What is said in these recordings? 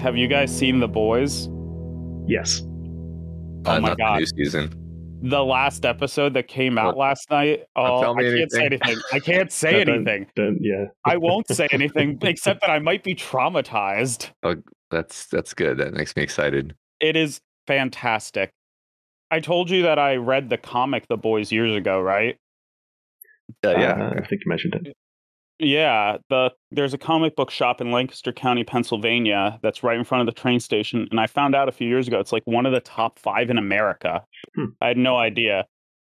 have you guys seen The Boys? Yes. Oh Uh, my not the God. new season. The last episode that came out What? last night. Oh, tell I me can't say anything. anything. I can't say No, don't- anything. Don't, yeah. I won't say anything except that I might be traumatized. Oh, That's that's good. That makes me excited. It is fantastic. I told you that I read the comic The Boys years ago, right? Uh, yeah. Uh, I think you mentioned it. Yeah, the there's a comic book shop in Lancaster County, Pennsylvania that's right in front of the train station and I found out a few years ago it's like one of the top 5 in America. Hmm. I had no idea.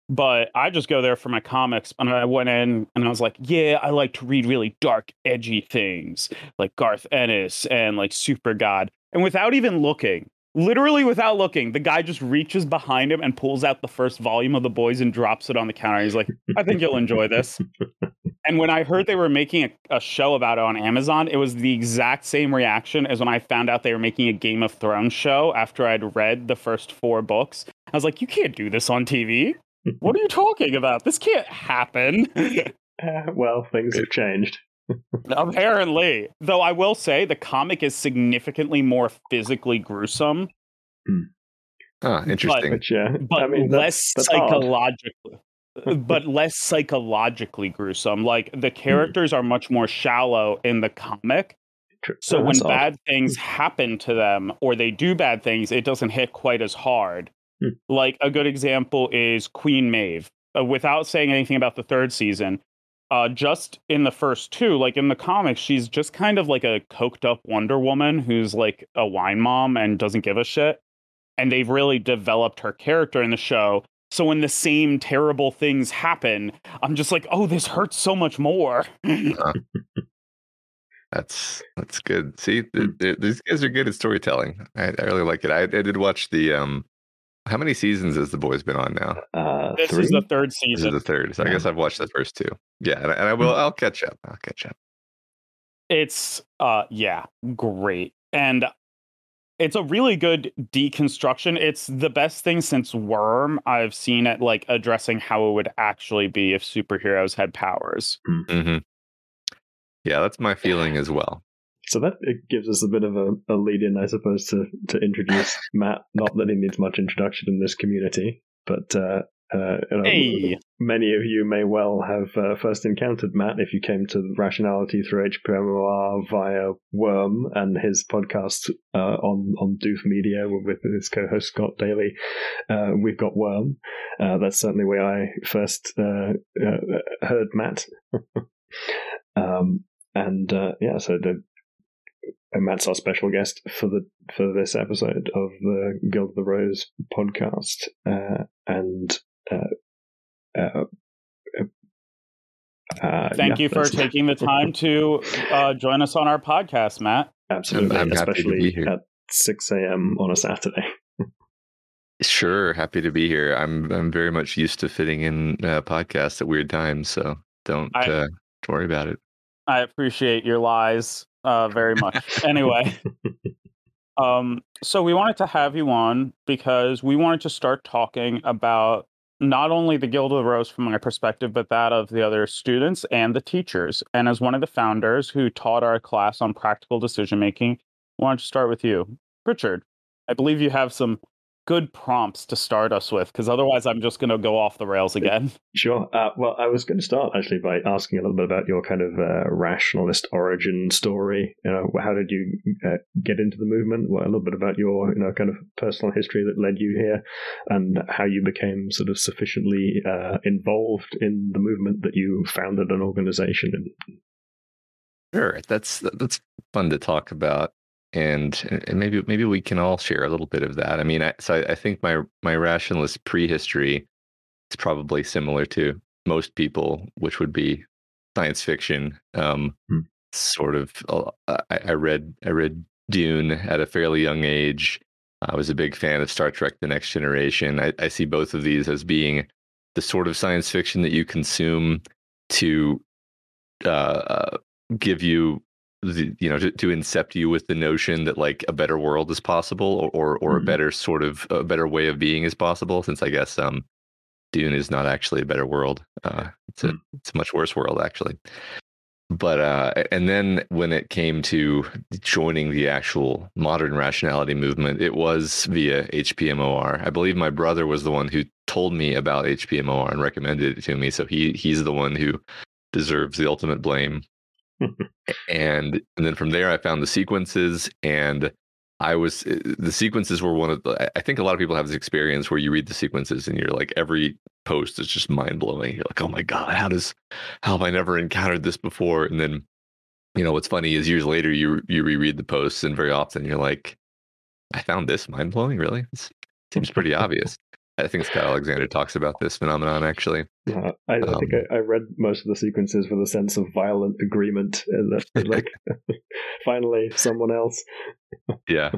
But I just go there for my comics and I went in and I was like, "Yeah, I like to read really dark, edgy things like Garth Ennis and like Supergod." And without even looking, literally without looking, the guy just reaches behind him and pulls out the first volume of The Boys and drops it on the counter. He's like, "I think you'll enjoy this." And when I heard they were making a, a show about it on Amazon, it was the exact same reaction as when I found out they were making a Game of Thrones show after I'd read the first four books. I was like, you can't do this on TV. What are you talking about? This can't happen. Uh, well, things have changed. Apparently. Though I will say the comic is significantly more physically gruesome, Oh, interesting. Which, yeah. but I mean, less that's, that's psychologically. Uh, but less psychologically gruesome. Like the hmm. characters are much more shallow in the comic. So Oh, when odd. bad things hmm. happen to them or they do bad things, it doesn't hit quite as hard. Hmm. Like a good example is Queen Maeve. Uh, without saying anything about the third season, uh, just in the first two, like in the comics, she's just kind of like a coked up Wonder Woman who's like a wine mom and doesn't give a shit. And they've really developed her character in the show. So when the same terrible things happen, I'm just like, oh, this hurts so much more. That's that's good. See, th- th- these guys are good at storytelling. I, I really like it. I, I did watch the um. How many seasons has the boys been on now? Uh, this three? is the third This season. is the third. So I guess I've watched the first two. Yeah, and I, and I will. I'll catch up. I'll catch up. it's uh yeah great and it's a really good deconstruction it's the best thing since worm i've seen it like addressing how it would actually be if superheroes had powers hmm Yeah, that's my feeling as well. So that it gives us a bit of a, a lead in, I suppose, to, to introduce Matt. Not that he needs much introduction in this community, but uh, uh, you know, hey many of you may well have uh, first encountered Matt if you came to Rationality through HPMOR via Worm and his podcast uh, on on Doof Media with his co-host Scott Daly. Uh, we've got Worm. Uh, that's certainly where I first uh, uh, heard Matt. um, and uh, yeah, so the and Matt's our special guest for the for this episode of the Guild of the Rose podcast, uh, and uh, uh, uh, thank yeah, you for taking the time to uh, join us on our podcast matt Absolutely, I'm happy to especially be here. at six a.m. on a Saturday. Sure, happy to be here. I'm I'm very much used to fitting in uh, podcasts at weird times, so don't I- uh, don't worry about it. i appreciate your lies uh, very much anyway Um, so we wanted to have you on because we wanted to start talking about not only the Guild of the Rose from my perspective, but that of the other students and the teachers. And as one of the founders who taught our class on practical decision making, I wanted to start with you, Richard. I believe you have some good prompts to start us with, because otherwise I'm just going to go off the rails again. Sure. Uh, well, I was going to start actually by asking a little bit about your kind of uh, rationalist origin story. You know, how did you uh, get into the movement? Well, a little bit about your, you know, kind of personal history that led you here, and how you became sort of sufficiently uh, involved in the movement that you founded an organization. And Sure, that's that's fun to talk about, and and maybe maybe we can all share a little bit of that. I mean, I, so I, I think my my rationalist prehistory is probably similar to most people, which would be science fiction. Um, Hmm. Sort of, uh, I, I read I read Dune at a fairly young age. I was a big fan of Star Trek: The Next Generation. I, I see both of these as being the sort of science fiction that you consume to uh, uh, give you the, you know to, to incept you with the notion that like a better world is possible or or, or a Mhm. better sort of a better way of being is possible since i guess um dune is not actually a better world uh it's a Mm. it's a much worse world actually but uh, and then when it came to joining the actual modern rationality movement, it was via HPMOR. I believe my brother was the one who told me about HPMOR and recommended it to me. So he he's the one who deserves the ultimate blame. And and then from there, I found the sequences and I was eh, the sequences were one of the. I think a lot of people have this experience where you read the sequences and you're like every post is just mind blowing. You're like, oh my god, how does how have I never encountered this before? And then, you know, what's funny is years later you you reread the posts and very often you're like, I found this mind blowing. Really, it seems pretty obvious. I think Scott Alexander talks about this phenomenon actually. Uh, I, um, I, think I, I, read most of the sequences with a sense of violent agreement, and that like finally someone else. yeah,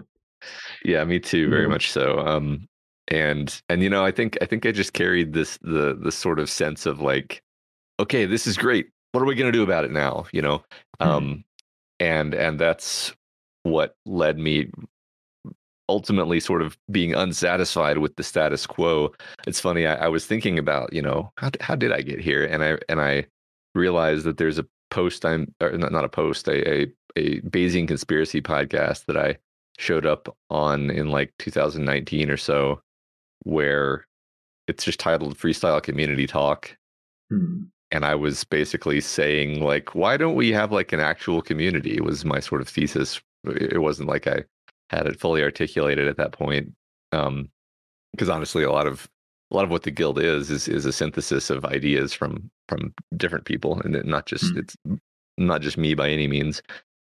yeah, me too, very much so. Um, and and you know, I think I think I just carried this the the sort of sense of like, okay, this is great. What are we going to do about it now? You know, mm-hmm. um, and and that's what led me ultimately sort of being unsatisfied with the status quo. It's funny. I, I was thinking about, you know, how how did I get here? And I and I realized that there's a post I'm or not, not a post a, a a Bayesian conspiracy podcast that I showed up on in like 2019 or so, where it's just titled Freestyle Community Talk. Hmm. And I was basically saying, like, why don't we have like an actual community? Was my sort of thesis. It wasn't like I had it fully articulated at that point. Um, because honestly, a lot of a lot of what the guild is is is a synthesis of ideas from from different people, and not just mm. it's not just me by any means.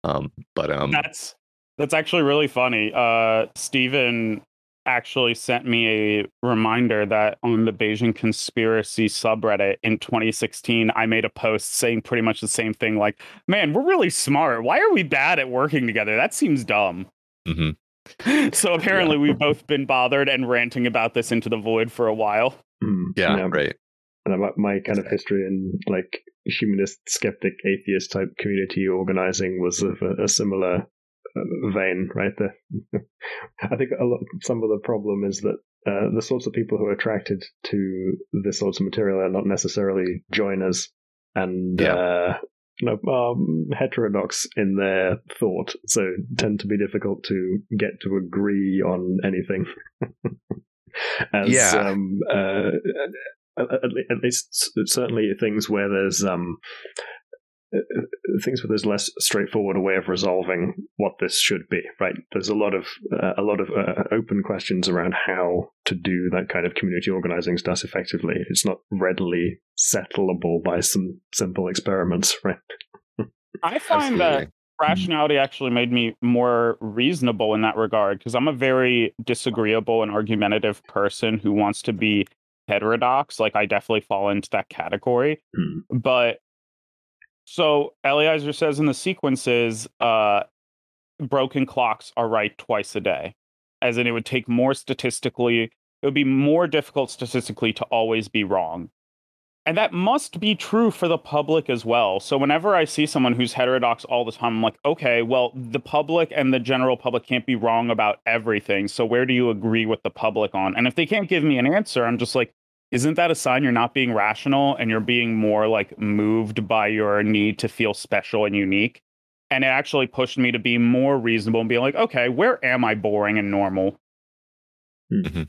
Um, but um, that's that's actually really funny. Uh, Stephen actually sent me a reminder that on the Bayesian conspiracy subreddit in 2016, I made a post saying pretty much the same thing. Like, man, we're really smart. Why are we bad at working together? That seems dumb. Mm-hmm. so apparently, yeah. we've both been bothered and ranting about this into the void for a while. Mm, yeah, yeah, right. And my kind of history in like humanist, skeptic, atheist type community organizing was of a, a similar uh, vein, right? The, I think a lot, some of the problem is that uh, the sorts of people who are attracted to this sorts of material are not necessarily joiners, and yeah. uh, no, um, heterodox in their thought, so tend to be difficult to get to agree on anything. As, yeah. Um, uh, at, at, least certainly things where there's um, things where there's less straightforward a way of resolving what this should be right? There's a lot of uh, a lot of uh, open questions around how to do that kind of community organizing stuff effectively. It's not readily settleable by some simple experiments right? I find that rationality actually made me more reasonable in that regard because i'm a very disagreeable and argumentative person who wants to be heterodox. Like i definitely fall into that category. Mm. but so Eliezer says in the sequences, uh, broken clocks are right twice a day, as in it would take more statistically, it would be more difficult statistically to always be wrong. And that must be true for the public as well. So whenever I see someone who's heterodox all the time, I'm like, okay, well, the public and the general public can't be wrong about everything. So where do you agree with the public on? And if they can't give me an answer, I'm just like, isn't that a sign you're not being rational and you're being more like moved by your need to feel special and unique? And it actually pushed me to be more reasonable and be like, okay, where am I boring and normal? Hmm. Mm-hmm.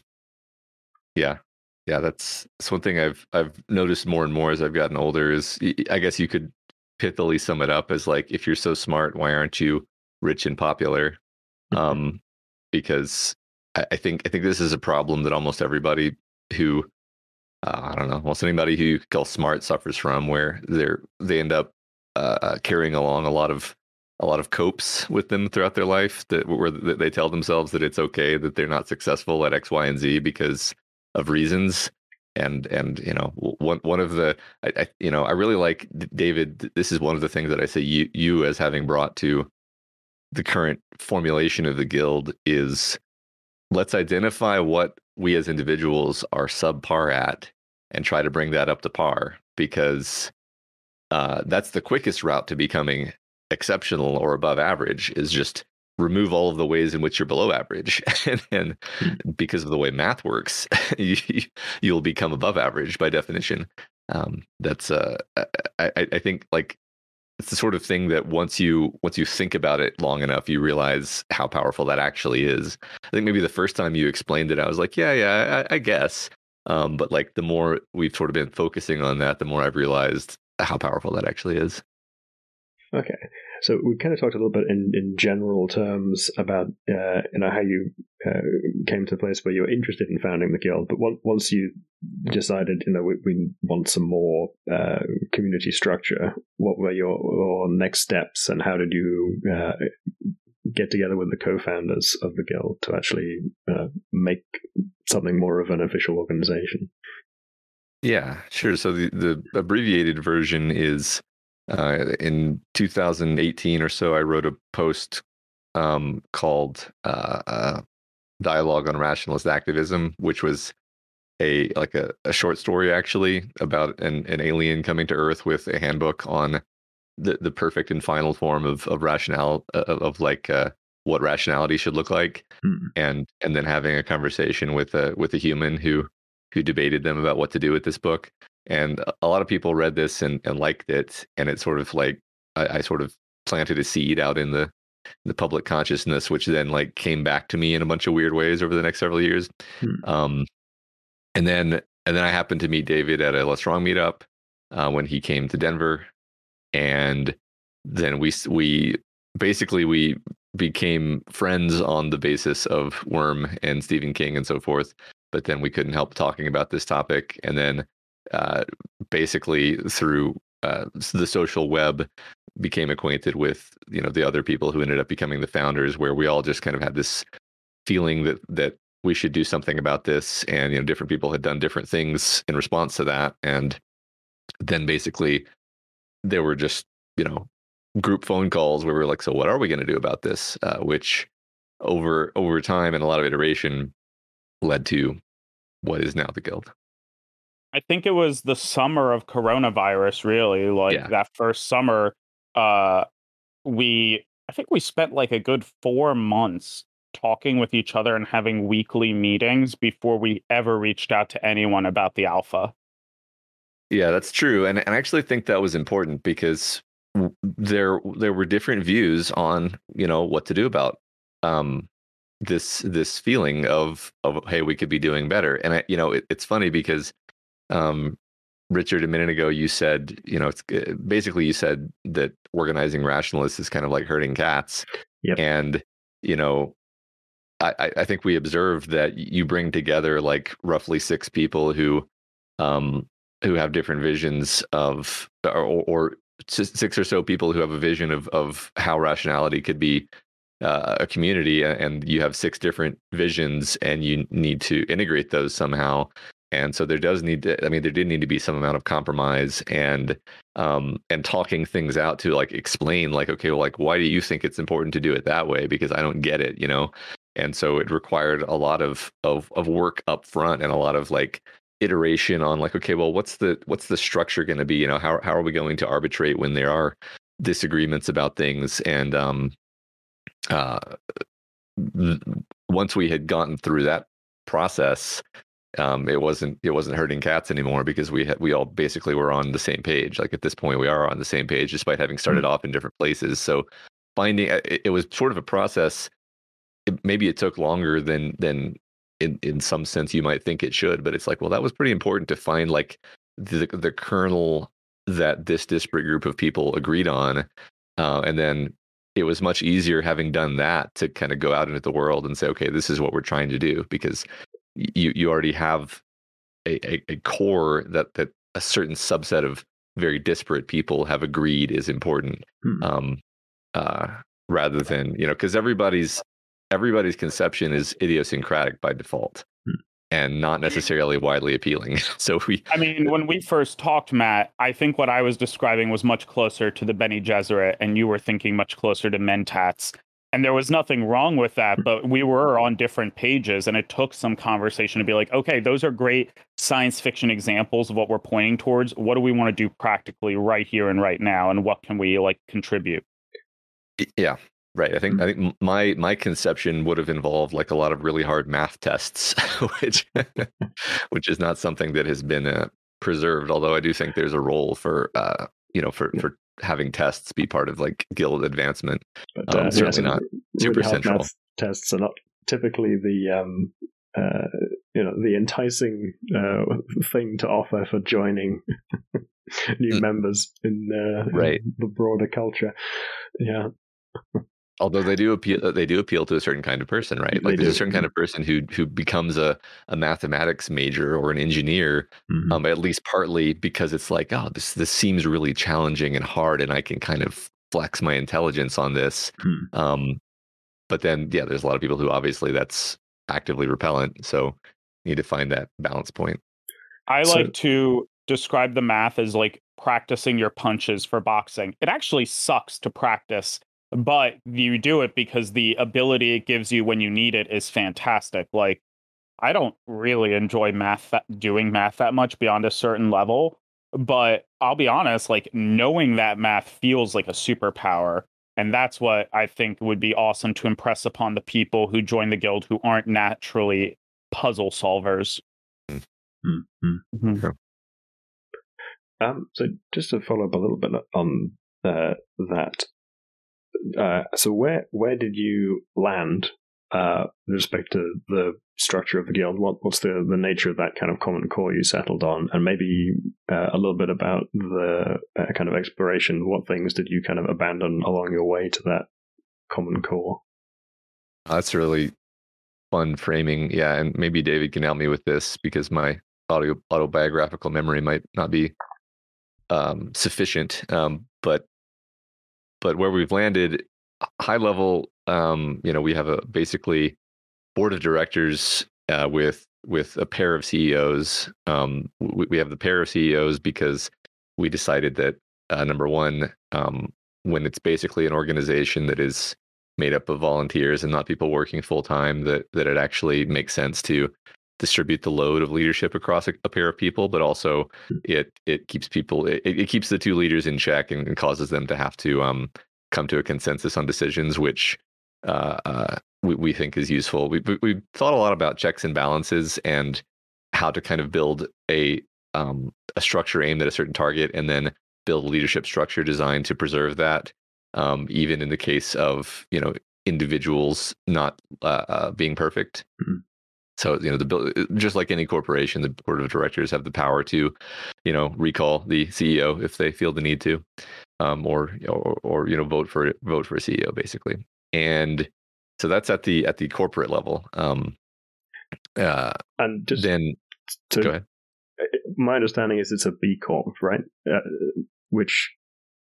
Yeah. Yeah, that's that's one thing I've I've noticed more and more as I've gotten older is I guess you could pithily sum it up as like if you're so smart, why aren't you rich and popular? Mm-hmm. Um, because I, I think I think this is a problem that almost everybody who uh, I don't know, almost anybody who you call smart suffers from, where they're they end up uh, uh, carrying along a lot of a lot of copes with them throughout their life that where they tell themselves that it's okay that they're not successful at X, Y, and Z because of reasons. And and you know one one of the I, I you know I really like David. This is one of the things that I say you you as having brought to the current formulation of the guild is let's identify what we as individuals are subpar at and try to bring that up to par because uh, that's the quickest route to becoming exceptional or above average is just remove all of the ways in which you're below average and, and hmm. because of the way math works you, will become above average by definition um, that's uh, I, I think like it's the sort of thing that once you once you think about it long enough, you realize how powerful that actually is. I think maybe the first time you explained it, I was like, yeah, yeah, I, I guess. Um, but like the more we've sort of been focusing on that, the more I've realized how powerful that actually is. Okay. So we kind of talked a little bit in, in general terms about uh, you know how you uh, came to the place where you were interested in founding the guild, but once you decided you know we, we want some more uh, community structure, what were your, your, next steps, and how did you uh, get together with the co-founders of the guild to actually uh, make something more of an official organization? Yeah, sure. So the, the abbreviated version is uh, in 2018 or so, I wrote a post um, called uh, uh, "Dialogue on Rationalist Activism," which was a like a, a short story actually about an, an alien coming to Earth with a handbook on the, the perfect and final form of of rationale uh, of, of like uh, what rationality should look like, mm. and and then having a conversation with a with a human who who debated them about what to do with this book and a lot of people read this and, and liked it and it sort of like I, I sort of planted a seed out in the the public consciousness which then like came back to me in a bunch of weird ways over the next several years hmm. um and then and then i happened to meet david at a Less Wrong meetup uh, when he came to denver and then we we basically we became friends on the basis of worm and stephen king and so forth but then we couldn't help talking about this topic and then uh, basically through uh, the social web became acquainted with you know the other people who ended up becoming the founders where we all just kind of had this feeling that that we should do something about this and you know different people had done different things in response to that and then basically there were just you know group phone calls where we were like so what are we going to do about this? Uh, which over over time and a lot of iteration led to what is now the guild I think it was the summer of coronavirus, really. Like yeah. that first summer, uh, we I think we spent like a good four months talking with each other and having weekly meetings before we ever reached out to anyone about the alpha. Yeah, that's true, and and I actually think that was important because there there were different views on you know what to do about um, this this feeling of of hey we could be doing better, and I, you know it, it's funny because um, Richard, a minute ago, you said, you know, it's uh, basically you said that organizing rationalists is kind of like herding cats. Yep. And, you know, I, I think we observed that you bring together like roughly six people who, um, who have different visions of, or, or six or so people who have a vision of of how rationality could be uh, a community, and you have six different visions, and you need to integrate those somehow. And so there does need to i mean there did need to be some amount of compromise and um and talking things out to like explain like okay well like why do you think it's important to do it that way? Because i don't get it you know? And so it required a lot of of of work up front and a lot of like iteration on like okay well what's the what's the structure going to be? You know how how are we going to arbitrate when there are disagreements about things? And um uh once we had gotten through that process um, it wasn't it wasn't herding cats anymore because we had we all basically were on the same page. Like at this point, we are on the same page despite having started mm-hmm. off in different places. So finding uh, it, it, was sort of a process. It, maybe it took longer than than in in some sense you might think it should, but it's like well that was pretty important to find like the the kernel that this disparate group of people agreed on, uh, and then it was much easier having done that to kind of go out into the world and say, okay, this is what we're trying to do because you you already have a, a, a core that that a certain subset of very disparate people have agreed is important hmm. um, uh, rather than you know because everybody's everybody's conception is idiosyncratic by default. And not necessarily widely appealing. So we i mean when we first talked matt i think what i was describing was much closer to the Bene Gesserit and you were thinking much closer to mentats. And there was nothing wrong with that but we were on different pages and it took some conversation to be like okay those are great science fiction examples of what we're pointing towards. What do we want to do practically right here and right now? And what can we like contribute? Yeah right i think mm-hmm. i think my my conception would have involved like a lot of really hard math tests which which is not something that has been uh, preserved although i do think there's a role for uh you know for for having tests be part of like guild advancement. But Um, uh, certainly yeah, not super central. tests are not typically the um, uh, you know the enticing uh, thing to offer for joining new Mm. members in, uh, in Right. the broader culture. Yeah, Although they do appeal, they do appeal to a certain kind of person, right? They Like there's do, a certain kind of person who who becomes a, a mathematics major or an engineer, Mhm. um, at least partly because it's like, oh, this this seems really challenging and hard, and I can kind of flex my intelligence on this. Hmm. Um, but then, yeah, there's a lot of people who obviously that's actively repellent. So you need to find that balance point. I So- like to describe the math as like practicing your punches for boxing. It actually sucks to practice, but you do it because the ability it gives you when you need it is fantastic. Like, I don't really enjoy math, that, doing math that much beyond a certain level, but I'll be honest, like, knowing that math feels like a superpower. And that's what I think would be awesome to impress upon the people who join the guild who aren't naturally puzzle solvers. Mm, mm. Mhm. Um, so just to follow up a little bit on uh, that, uh, so where where did you land uh, with respect to the structure of the guild? What what's the, the nature of that kind of common core you settled on, and maybe uh, a little bit about the uh, kind of exploration. What things did you kind of abandon along your way to that common core? That's really fun framing. Yeah, and maybe David can help me with this because my autobiographical memory might not be um, sufficient. Um, but but where we've landed, high level, um, you know, we have a basically board of directors uh, with with a pair of CEOs. Um, we, we have the pair of CEOs because we decided that uh, number one, um, when it's basically an organization that is made up of volunteers and not people working full time, that that it actually makes sense to distribute the load of leadership across a, a pair of people, but also it it keeps people it, it keeps the two leaders in check and, and causes them to have to um, come to a consensus on decisions, which uh, uh, we, we think is useful. We, we we thought a lot about checks and balances and how to kind of build a um, a structure aimed at a certain target, and then build a leadership structure designed to preserve that. Um, even in the case of you know individuals not uh, uh, being perfect. Mhm. So you know the bill- just like any corporation, the board of directors have the power to, you know, recall the CEO if they feel the need to, um, or, or or you know vote for vote for a CEO basically. And so that's at the at the corporate level. Um, uh, And just then to, go ahead. my understanding is it's a B Corp, right? Uh, which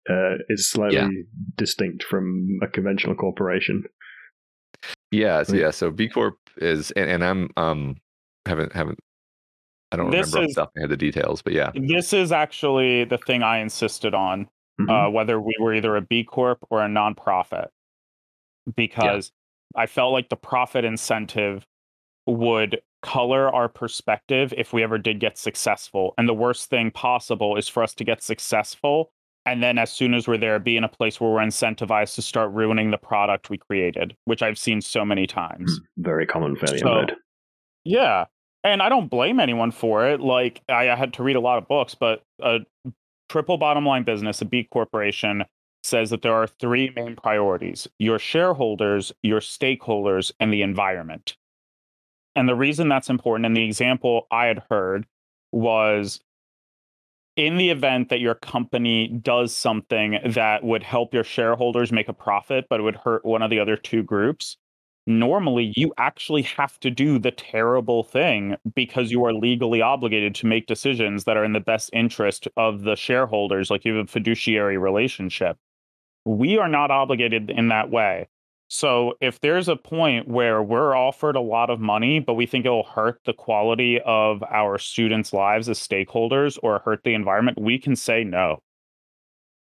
uh, is slightly Yeah. distinct from a conventional corporation. Yeah, so yeah. So B Corp is, and, and I'm um haven't haven't. I don't This remember off is- the top of my the details, but yeah, This is actually the thing I insisted on, Mhm. uh, whether we were either a B Corp or a nonprofit, because I felt like the profit incentive would color our perspective if we ever did get successful. And the worst thing possible is for us to get successful. And then as soon as we're there, be in a place where we're incentivized to start ruining the product we created, which I've seen so many times. Hmm, very common failure So- mode. Yeah. And I don't blame anyone for it. Like, I, I had to read a lot of books, but a triple bottom line business, a B corporation, says that there are three main priorities your shareholders, your stakeholders, and the environment. And the reason that's important, and the example I had heard was in the event that your company does something that would help your shareholders make a profit, but it would hurt one of the other two groups, normally you actually have to do the terrible thing because you are legally obligated to make decisions that are in the best interest of the shareholders like you have a fiduciary relationship. We are not obligated in that way so if there's a point where we're offered a lot of money but we think it'll hurt the quality of our students lives as stakeholders or hurt the environment we can say no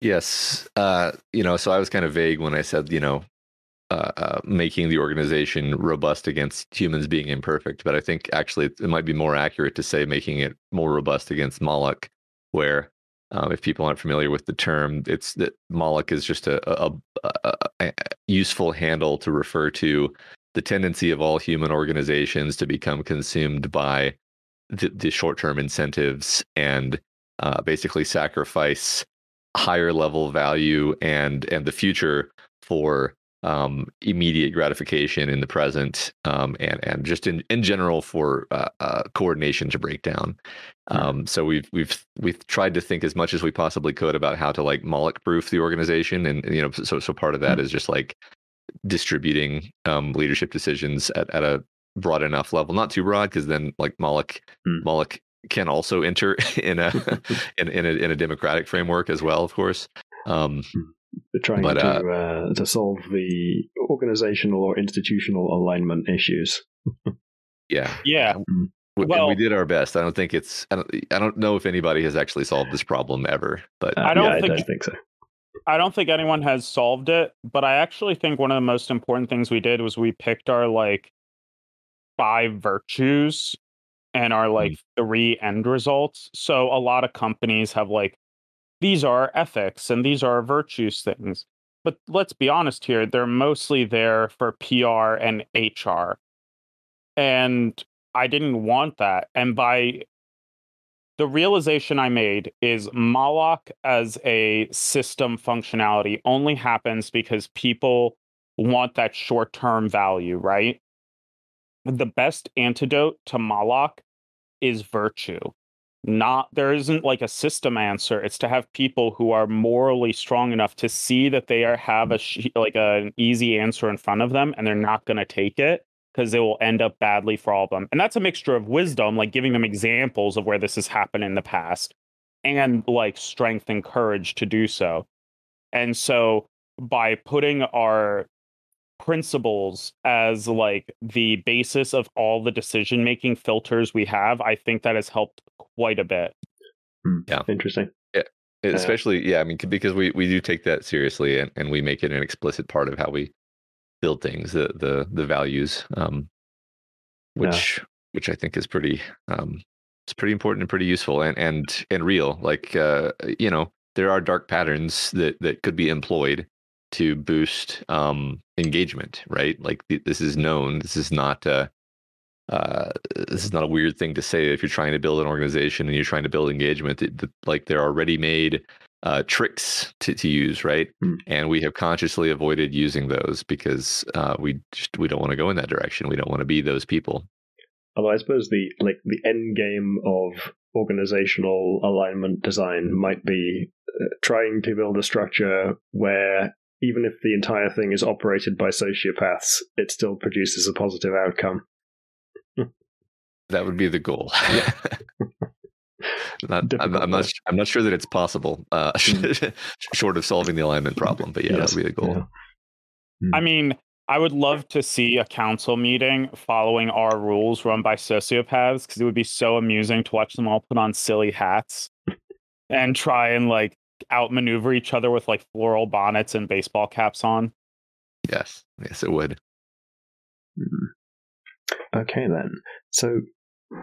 yes. Uh, you know, so I was kind of vague when I said, you know, uh, uh, making the organization robust against humans being imperfect, but I think actually it, might be more accurate to say making it more robust against Moloch, where um, if people aren't familiar with the term, it's that Moloch is just a, a, a, a, useful handle to refer to the tendency of all human organizations to become consumed by the, the short-term incentives and uh, basically sacrifice higher level value and and the future for um, immediate gratification in the present um, and and just in, in general for uh, uh, coordination to break down. Um, so we've we've we've tried to think as much as we possibly could about how to like Moloch proof the organization, and you know so so part of that is just like distributing um, leadership decisions at, at a broad enough level, not too broad because then like Moloch Hmm. Moloch can also enter in a in in a, in a democratic framework as well, of course. Um, They're trying But, to uh, to solve the organizational or institutional alignment issues. yeah, Yeah. We- Well- we did our best. I don't think it's. I don't. I don't know if anybody has actually solved this problem ever. But Uh, I don't yeah, I think- don't think so. I don't think anyone has solved it, but I actually think one of the most important things we did was we picked our like five virtues and our like three end results. So a lot of companies have like these are ethics and these are virtues things. But let's be honest here, they're mostly there for PR and HR. And I didn't want that. And by the realization I made is Moloch as a system functionality only happens because people want that short term value, right? The best antidote to Moloch is virtue. Not there isn't like a system answer. It's to have people who are morally strong enough to see that they are have a like an easy answer in front of them, and they're not going to take it because it will end up badly for all of them. And that's a mixture of wisdom, like giving them examples of where this has happened in the past, and like strength and courage to do so. And so by putting our principles as like the basis of all the decision making filters we have, I think that has helped quite a bit. Yeah. Interesting. especially yeah i mean because we we do take that seriously and, and we make it an explicit part of how we build things the the the values um Yeah. which which i think is pretty um it's pretty important and pretty useful and and and real like uh you know there are dark patterns that that could be employed to boost um engagement right? Like th- this is known this is not uh uh, this is not a weird thing to say if you're trying to build an organization and you're trying to build engagement it, th- like there are ready-made uh, tricks to, to use right? Hmm. and we have consciously avoided using those because uh, we just we don't want to go in that direction. We don't want to be those people. Although I suppose the like the end game of organizational alignment design might be uh, trying to build a structure where even if the entire thing is operated by sociopaths, it still produces a positive outcome. that would be the goal. Not, I'm, I'm not I'm not sure that it's possible uh, short of solving the alignment problem but yeah Yes, that would be the goal. Yeah. I mean, I would love to see a council meeting following our rules run by sociopaths because it would be so amusing to watch them all put on silly hats and try and like outmaneuver each other with like floral bonnets and baseball caps on. yes yes it would Hmm. Okay, then. So,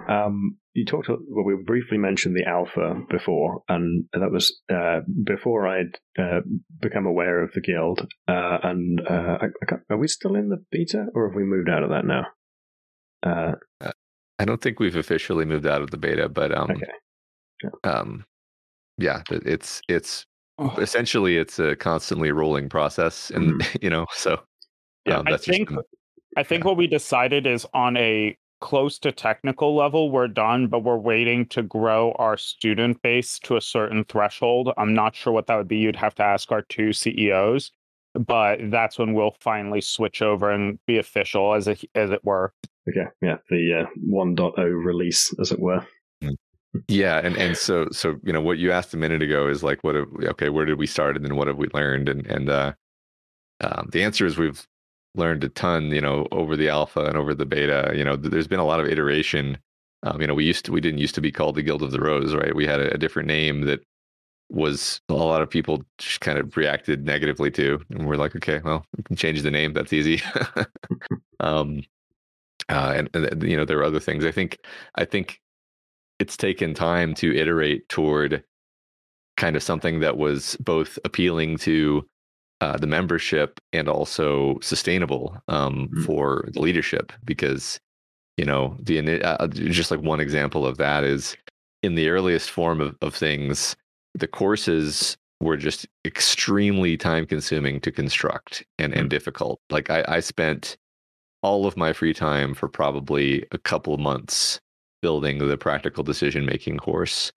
um, you talked. Well, we briefly mentioned the alpha before, and that was uh, before I'd uh, become aware of the guild. Uh, and uh, I, I are we still in the beta, or have we moved out of that now? Uh, I don't think we've officially moved out of the beta, but um, Okay. um, yeah, it's it's essentially it's a constantly rolling process, and you know, so Yeah, um, I think been- I think Yeah. what we decided is on a close to technical level, we're done, but we're waiting to grow our student base to a certain threshold. I'm not sure what that would be. You'd have to ask our two CEOs, but that's when we'll finally switch over and be official, as it as it were. okay, yeah, the uh, 1.0 release, as it were. Yeah, and and so so you know what you asked a minute ago is like what have, okay where did we start and then what have we learned? And and uh, um, the answer is we've learned a ton you know over the alpha and over the beta you know th- there's been a lot of iteration. Um, you know we used to we didn't used to be called the guild of the rose right? We had a, a different name that was a lot of people just kind of reacted negatively to and we're like okay well we can change the name that's easy. Um uh and, and you know there are other things. I think i think it's taken time to iterate toward kind of something that was both appealing to uh, the membership and also sustainable um, Mm. for the leadership because you know the uh, just like one example of that is in the earliest form of, of things the courses were just extremely time consuming to construct and, and difficult. Like I, I spent all of my free time for probably a couple of months building the practical decision making course.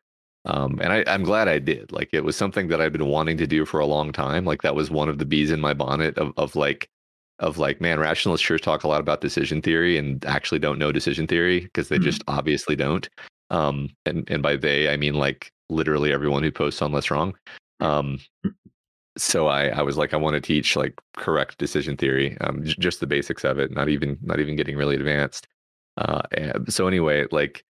Um, and I, I'm glad I did. Like it was something that I've been wanting to do for a long time. Like that was one of the bees in my bonnet of, of like of like, man, rationalists sure talk a lot about decision theory and actually don't know decision theory because they mm-hmm. just obviously don't. Um, and and by they I mean like literally everyone who posts on Less Wrong. Um, so I I was like I want to teach like correct decision theory, um, j- just the basics of it, not even not even getting really advanced. Uh, so anyway, like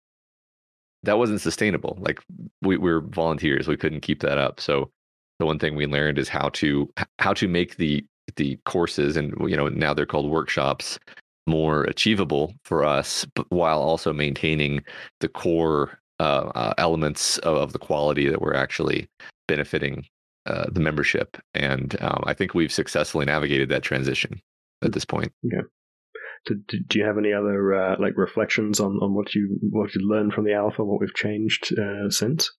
that wasn't sustainable. Like we, we were volunteers, we couldn't keep that up. So the one thing we learned is how to how to make the the courses and you know now they're called workshops more achievable for us, but while also maintaining the core uh, uh, elements of, of, the quality that we're actually benefiting uh, the membership. And um, I think we've successfully navigated that transition at this point. Okay. Do, do you have any other uh, like reflections on, on what you what you learned from the alpha, what we've changed uh, since?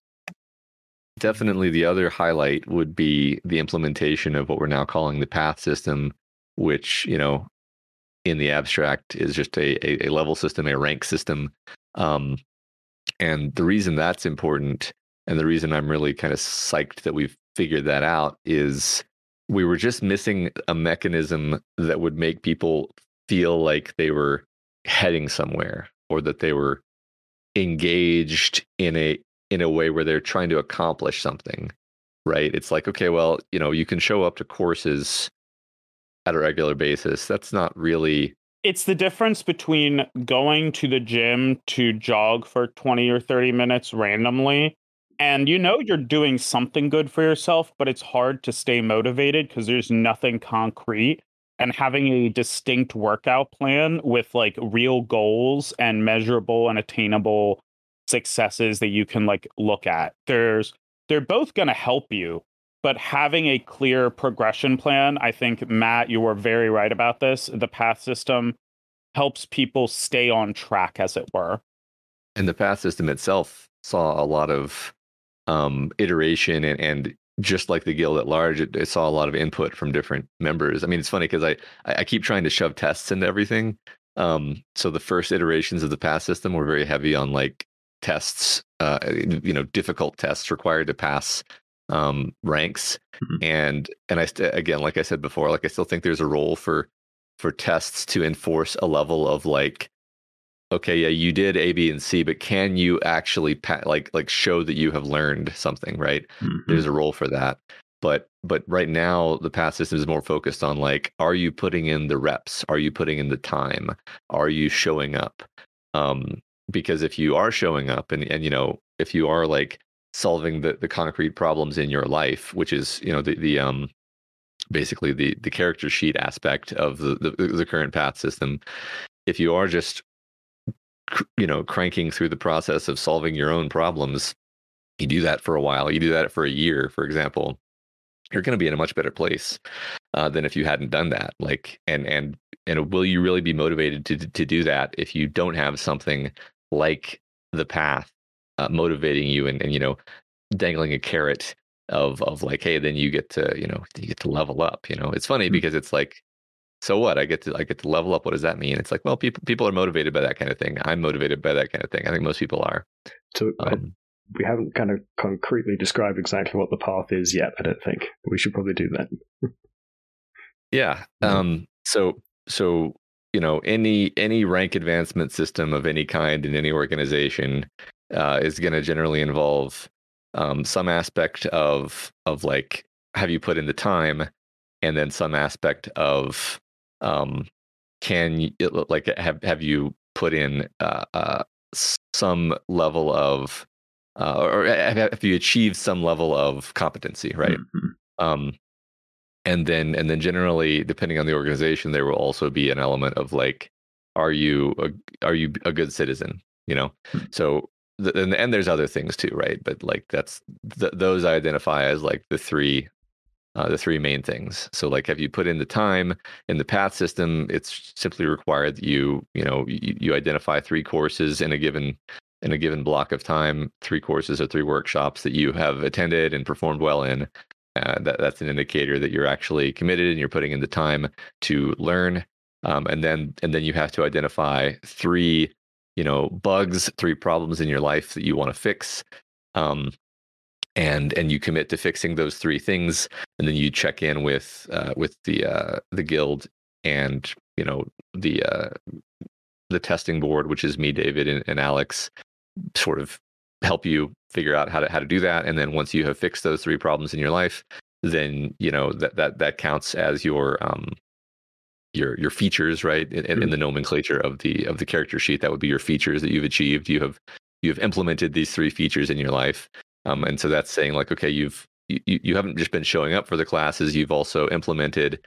Definitely, the other highlight would be the implementation of what we're now calling the path system, which you know, in the abstract, is just a a, a level system, a rank system. Um, and the reason that's important, and the reason I'm really kind of psyched that we've figured that out, is we were just missing a mechanism that would make people feel like they were heading somewhere or that they were engaged in a in a way where they're trying to accomplish something right? It's like okay well you know you can show up to courses at a regular basis. That's not really it's the difference between going to the gym to jog for 20 or 30 minutes randomly and you know you're doing something good for yourself but it's hard to stay motivated because there's nothing concrete and having a distinct workout plan with like real goals and measurable and attainable successes that you can like look at. There's they're both going to help you but having a clear progression plan i think matt you were very right about this the path system helps people stay on track as it were. And the path system itself saw a lot of um, iteration and, and just like the guild at large, it, it, saw a lot of input from different members. I mean, it's funny because I I keep trying to shove tests into everything. Um, so the first iterations of the path system were very heavy on like tests, uh, you know, difficult tests required to pass um, ranks. Mm-hmm. And and I st- again, like I said before, like I still think there's a role for for tests to enforce a level of like okay, yeah, you did A, B, and C, but can you actually pa- like like show that you have learned something? Right? Mm-hmm. There's a role for that. But but right now the path system is more focused on like, are you putting in the reps? Are you putting in the time? Are you showing up? Um, because if you are showing up and and you know if you are like solving the the concrete problems in your life, which is you know the the um basically the the character sheet aspect of the, the, the current path system if you are just you know cranking through the process of solving your own problems you do that for a while you do that for a year for example you're going to be in a much better place uh, than if you hadn't done that like and and and will you really be motivated to to do that if you don't have something like the path uh, motivating you and and you know dangling a carrot of of like hey then you get to you know you get to level up you know it's funny mm-hmm. because it's like so what? I get to I get to level up. What does that mean? It's like, well, people people are motivated by that kind of thing. I'm motivated by that kind of thing. I think most people are. So um, we haven't kind of concretely described exactly what the path is yet. I don't think we should probably do that. yeah. Um. So so you know any any rank advancement system of any kind in any organization uh, is going to generally involve um, some aspect of of like have you put in the time and then some aspect of um, can you, like have have you put in uh, uh, some level of uh, or have you achieved some level of competency, right? Mm-hmm. Um, and then and then generally, depending on the organization, there will also be an element of like, are you a, are you a good citizen? You know, mm-hmm. so the, and, and there's other things too, right? But like that's th- those I identify as like the three uh, the three main things. So, like, have you put in the time in the path system? It's simply required that you, you know, you, you identify three courses in a given in a given block of time, three courses or three workshops that you have attended and performed well in. Uh, that, that's an indicator that you're actually committed and you're putting in the time to learn. Um, and then and then you have to identify three, you know, bugs, three problems in your life that you want to fix. Um, and and you commit to fixing those three things, and then you check in with uh, with the uh, the guild and you know the uh, the testing board, which is me, David, and, and Alex, sort of help you figure out how to how to do that. And then once you have fixed those three problems in your life, then you know that that that counts as your um your your features, right? In, in the nomenclature of the of the character sheet, that would be your features that you've achieved. You have you have implemented these three features in your life, um, and so that's saying like, okay, you've you, you haven't just been showing up for the classes, you've also implemented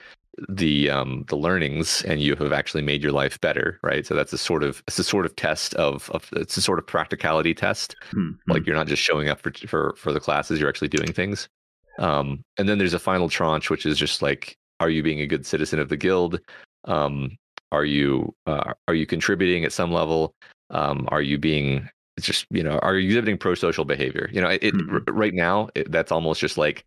the um the learnings and you have actually made your life better right? So that's a sort of it's a sort of test of, of it's a sort of practicality test. Mm-hmm. like you're not just showing up for for for the classes you're actually doing things. Um and then there's a final tranche which is just like are you being a good citizen of the guild? Um are you uh, are you contributing at some level? Um are you being it's just you know are you exhibiting pro-social behavior you know it, mm-hmm. r- right now it, that's almost just like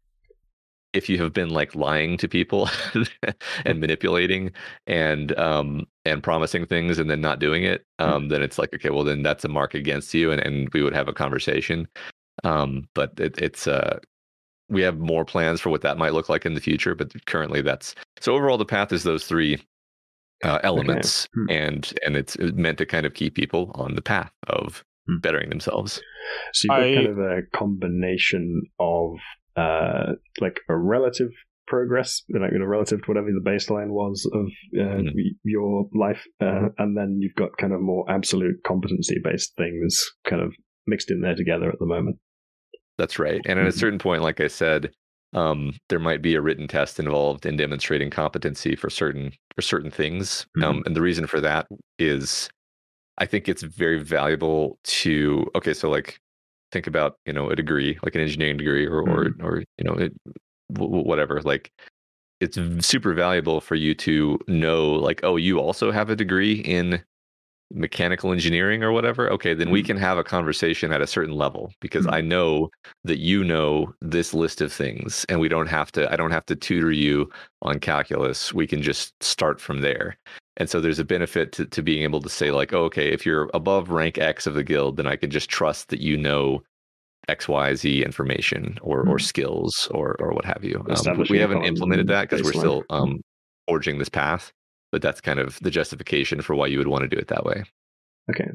if you have been like lying to people and manipulating and um and promising things and then not doing it um mm-hmm. then it's like okay well then that's a mark against you and, and we would have a conversation um but it, it's uh we have more plans for what that might look like in the future but currently that's so overall the path is those three uh, elements okay. hmm. and and it's meant to kind of keep people on the path of. Bettering themselves. So you've got I, kind of a combination of uh, like a relative progress, like you know, relative to whatever the baseline was of uh, mm. your life, uh, and then you've got kind of more absolute competency based things kind of mixed in there together at the moment. That's right. And at a hmm. certain point, like I said, um, there might be a written test involved in demonstrating competency for certain for certain things. Mm-hmm. Um, and the reason for that is I think it's very valuable to okay, so like think about you know a degree like an engineering degree or mm-hmm. or or you know it, whatever like it's super valuable for you to know like oh you also have a degree in mechanical engineering or whatever okay then we mm-hmm. can have a conversation at a certain level because mm-hmm. i know that you know this list of things and we don't have to i don't have to tutor you on calculus we can just start from there and so there's a benefit to, to being able to say like oh, okay if you're above rank x of the guild then i can just trust that you know xyz information or mm-hmm. or skills or or what have you um, we haven't implemented that because we're still mm-hmm. um, forging this path but that's kind of the justification for why you would want to do it that way okay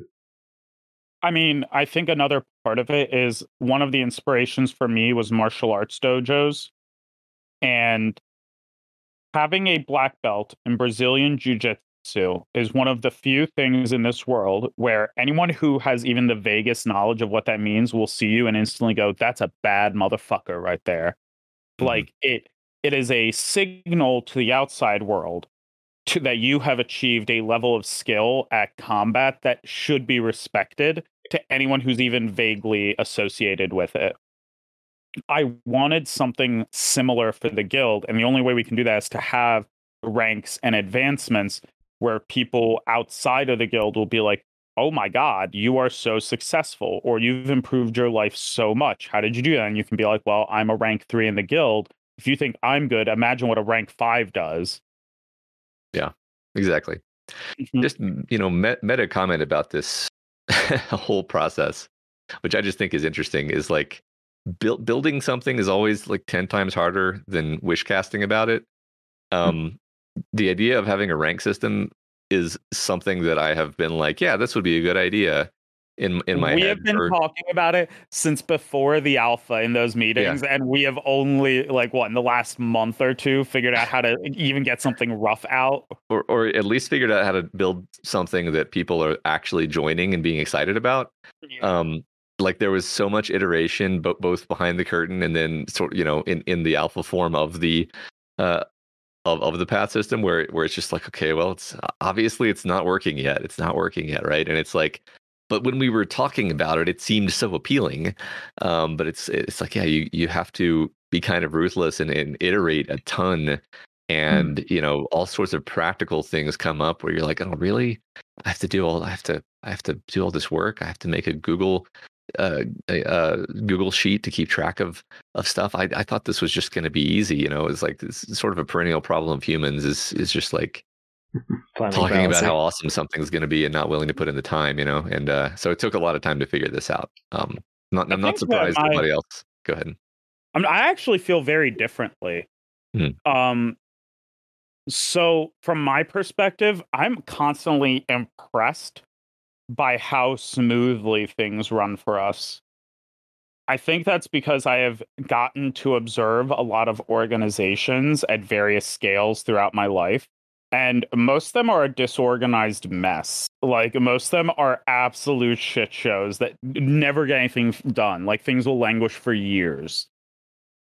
I mean, I think another part of it is one of the inspirations for me was martial arts dojos. And having a black belt in Brazilian Jiu Jitsu is one of the few things in this world where anyone who has even the vaguest knowledge of what that means will see you and instantly go, "That's a bad motherfucker right there." Mm-hmm. Like it, it is a signal to the outside world to, that you have achieved a level of skill at combat that should be respected to anyone who's even vaguely associated with it. I wanted something similar for the guild, and the only way we can do that is to have ranks and advancements where people outside of the guild will be like, oh my God, you are so successful, or you've improved your life so much. How did you do that? And you can be like, well, I'm a rank three in the guild. If you think I'm good, imagine what a rank five does. Yeah, exactly. Mm-hmm. Just, you know, meta comment about this whole process, which I just think is interesting, is like build, building something is always like 10 times harder than wish casting about it. Hmm. Um, the idea of having a rank system is something that I have been like, yeah, this would be a good idea in in my we have been for... talking about it since before the alpha in those meetings yeah. and we have only like what in the last month or two figured out how to even get something rough out or or at least figured out how to build something that people are actually joining and being excited about yeah. um like there was so much iteration but both behind the curtain and then sort you know in in the alpha form of the uh of, of the path system where where it's just like okay well it's obviously it's not working yet it's not working yet right and it's like but when we were talking about it it seemed so appealing um, but it's it's like yeah you you have to be kind of ruthless and, and iterate a ton hmm. and mm. you know all sorts of practical things come up where you're like oh really i have to do all i have to i have to do all this work i have to make a google uh, a, a, Google sheet to keep track of of stuff. I, I thought this was just going to be easy. You know, it's like this sort of a perennial problem of humans is is just like talking about how awesome something's going to be and not willing to put in the time. You know, and uh, so it took a lot of time to figure this out. Um, not, I'm not surprised nobody else. Go ahead. I, mean, I actually feel very differently. Hmm. Um, so from my perspective, I'm constantly impressed by how smoothly things run for us. I think that's because I have gotten to observe a lot of organizations at various scales throughout my life. And most of them are a disorganized mess. Like, most of them are absolute shit shows that never get anything done. Like, things will languish for years.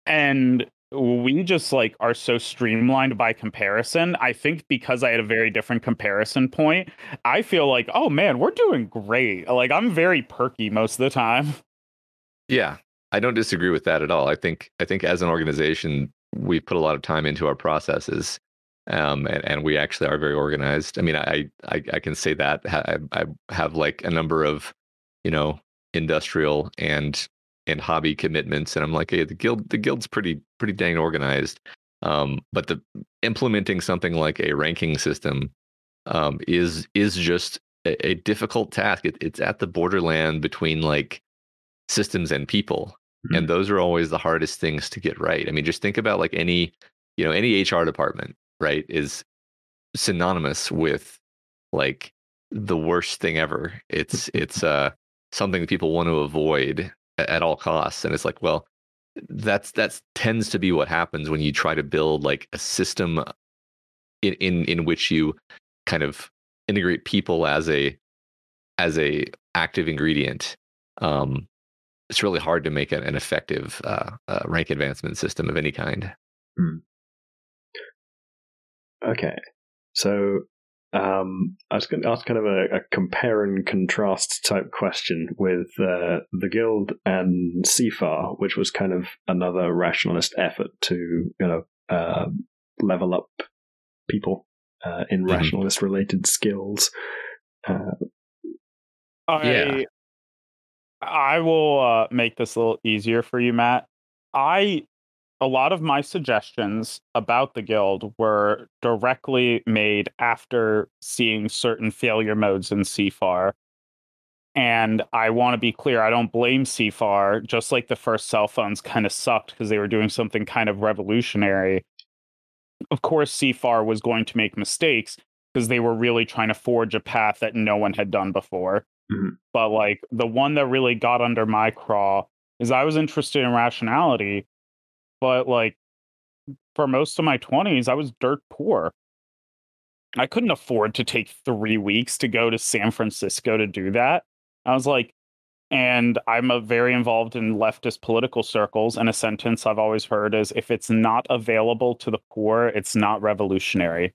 And we just like are so streamlined by comparison. I think because I had a very different comparison point, I feel like, oh man, we're doing great. Like I'm very perky most of the time. Yeah, I don't disagree with that at all. I think I think as an organization, we put a lot of time into our processes, um, and, and we actually are very organized. I mean, I I, I can say that I, I have like a number of, you know, industrial and and hobby commitments and i'm like hey the guild the guild's pretty pretty dang organized. Um, but the implementing something like a ranking system um, is is just a, a difficult task. It, it's at the borderland between like systems and people mm-hmm. and those are always the hardest things to get right. I mean just think about like any you know any hr department right is synonymous with like the worst thing ever. It's it's uh something that people want to avoid at all costs and it's like well that's that's tends to be what happens when you try to build like a system in in, in which you kind of integrate people as a as a active ingredient um it's really hard to make an, an effective uh, uh, rank advancement system of any kind hmm. okay so um, I was going to ask kind of a, a, compare and contrast type question with uh, the Guild and CFAR, which was kind of another rationalist effort to you know uh, level up people uh, in mm-hmm. rationalist related skills. Uh, I, yeah. I will uh, make this a little easier for you, Matt. I a lot of my suggestions about the guild were directly made after seeing certain failure modes in CFAR. And I want to be clear, I don't blame CFAR, just like the first cell phones kind of sucked because they were doing something kind of revolutionary. Of course, CFAR was going to make mistakes because they were really trying to forge a path that no one had done before. Mm-hmm. But like the one that really got under my craw is I was interested in rationality but like for most of my 20s, I was dirt poor. I couldn't afford to take three weeks to go to San Francisco to do that. I was like, and I'm a very involved in leftist political circles. And a sentence I've always heard is if it's not available to the poor, it's not revolutionary.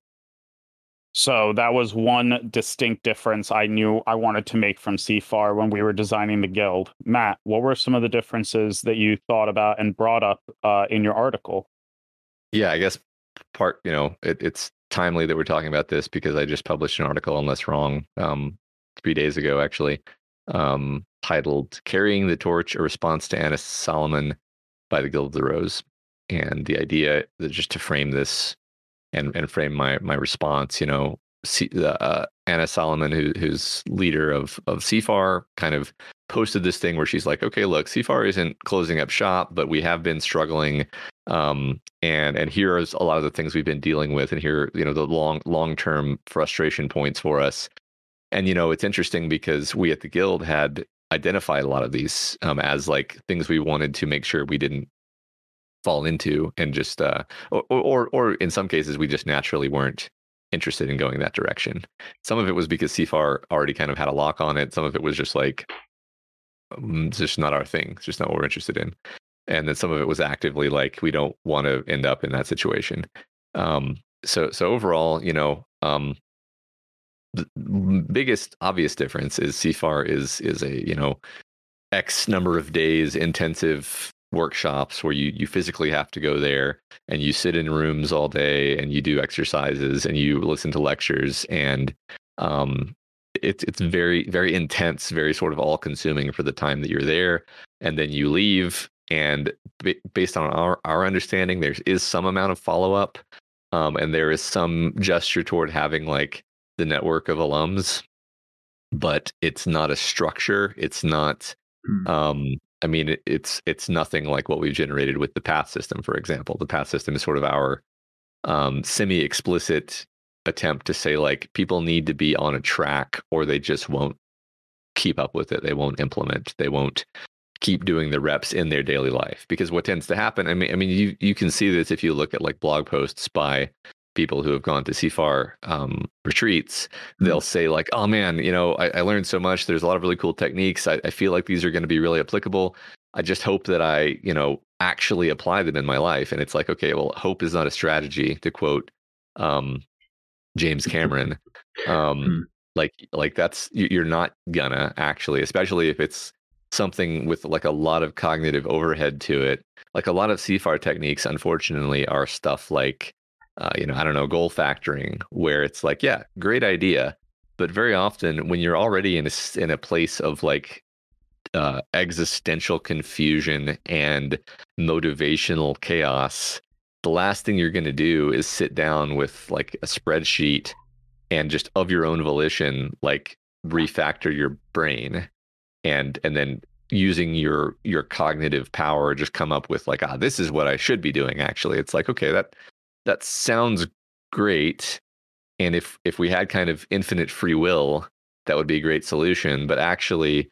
So that was one distinct difference I knew I wanted to make from CFAR when we were designing the guild. Matt, what were some of the differences that you thought about and brought up uh, in your article? Yeah, I guess part, you know, it, it's timely that we're talking about this because I just published an article on Less Wrong um, three days ago, actually, um, titled Carrying the Torch, a response to Anna Salamon by the Guild of the Rose. And the idea that just to frame this and and frame my my response. You know, uh, Anna Salamon, who, who's leader of of CFAR, kind of posted this thing where she's like, "Okay, look, CFAR isn't closing up shop, but we have been struggling, um, and and here is a lot of the things we've been dealing with, and here, you know, the long long term frustration points for us." And you know, it's interesting because we at the guild had identified a lot of these um, as like things we wanted to make sure we didn't fall into and just uh, or, or or in some cases we just naturally weren't interested in going that direction. Some of it was because CFAR already kind of had a lock on it. Some of it was just like um, it's just not our thing. It's just not what we're interested in. And then some of it was actively like we don't want to end up in that situation. Um, so so overall, you know, um, the biggest obvious difference is CFAR is is a you know X number of days intensive workshops where you you physically have to go there and you sit in rooms all day and you do exercises and you listen to lectures and um it's it's very very intense, very sort of all consuming for the time that you're there, and then you leave. And b- based on our our understanding, there is some amount of follow up, um, and there is some gesture toward having like the network of alums, but it's not a structure. It's not. Hmm. Um, I mean, it, it's it's nothing like what we've generated with the path system, for example. The path system is sort of our um, semi-explicit attempt to say like people need to be on a track or they just won't keep up with it. They won't implement. They won't keep doing the reps in their daily life. Because what tends to happen i mean i mean you you can see this if you look at like blog posts by people who have gone to CFAR um, retreats, they'll say like, "Oh man, you know, I, I, learned so much. There's a lot of really cool techniques. I, I feel like these are going to be really applicable. I just hope that I, you know, actually apply them in my life." And it's like, okay, well, hope is not a strategy, to quote um, James Cameron. Um, Hmm. like, like that's you- you're not gonna actually, especially if it's something with like a lot of cognitive overhead to it. Like a lot of CFAR techniques, unfortunately, are stuff like, uh, you know, I don't know, goal factoring, where it's like, yeah, great idea, but very often when you're already in a in a place of like uh, existential confusion and motivational chaos, the last thing you're going to do is sit down with like a spreadsheet and just of your own volition, like refactor your brain and and then using your your cognitive power just come up with like ah this is what I should be doing actually. It's like okay that that sounds great and if if we had kind of infinite free will that would be a great solution but actually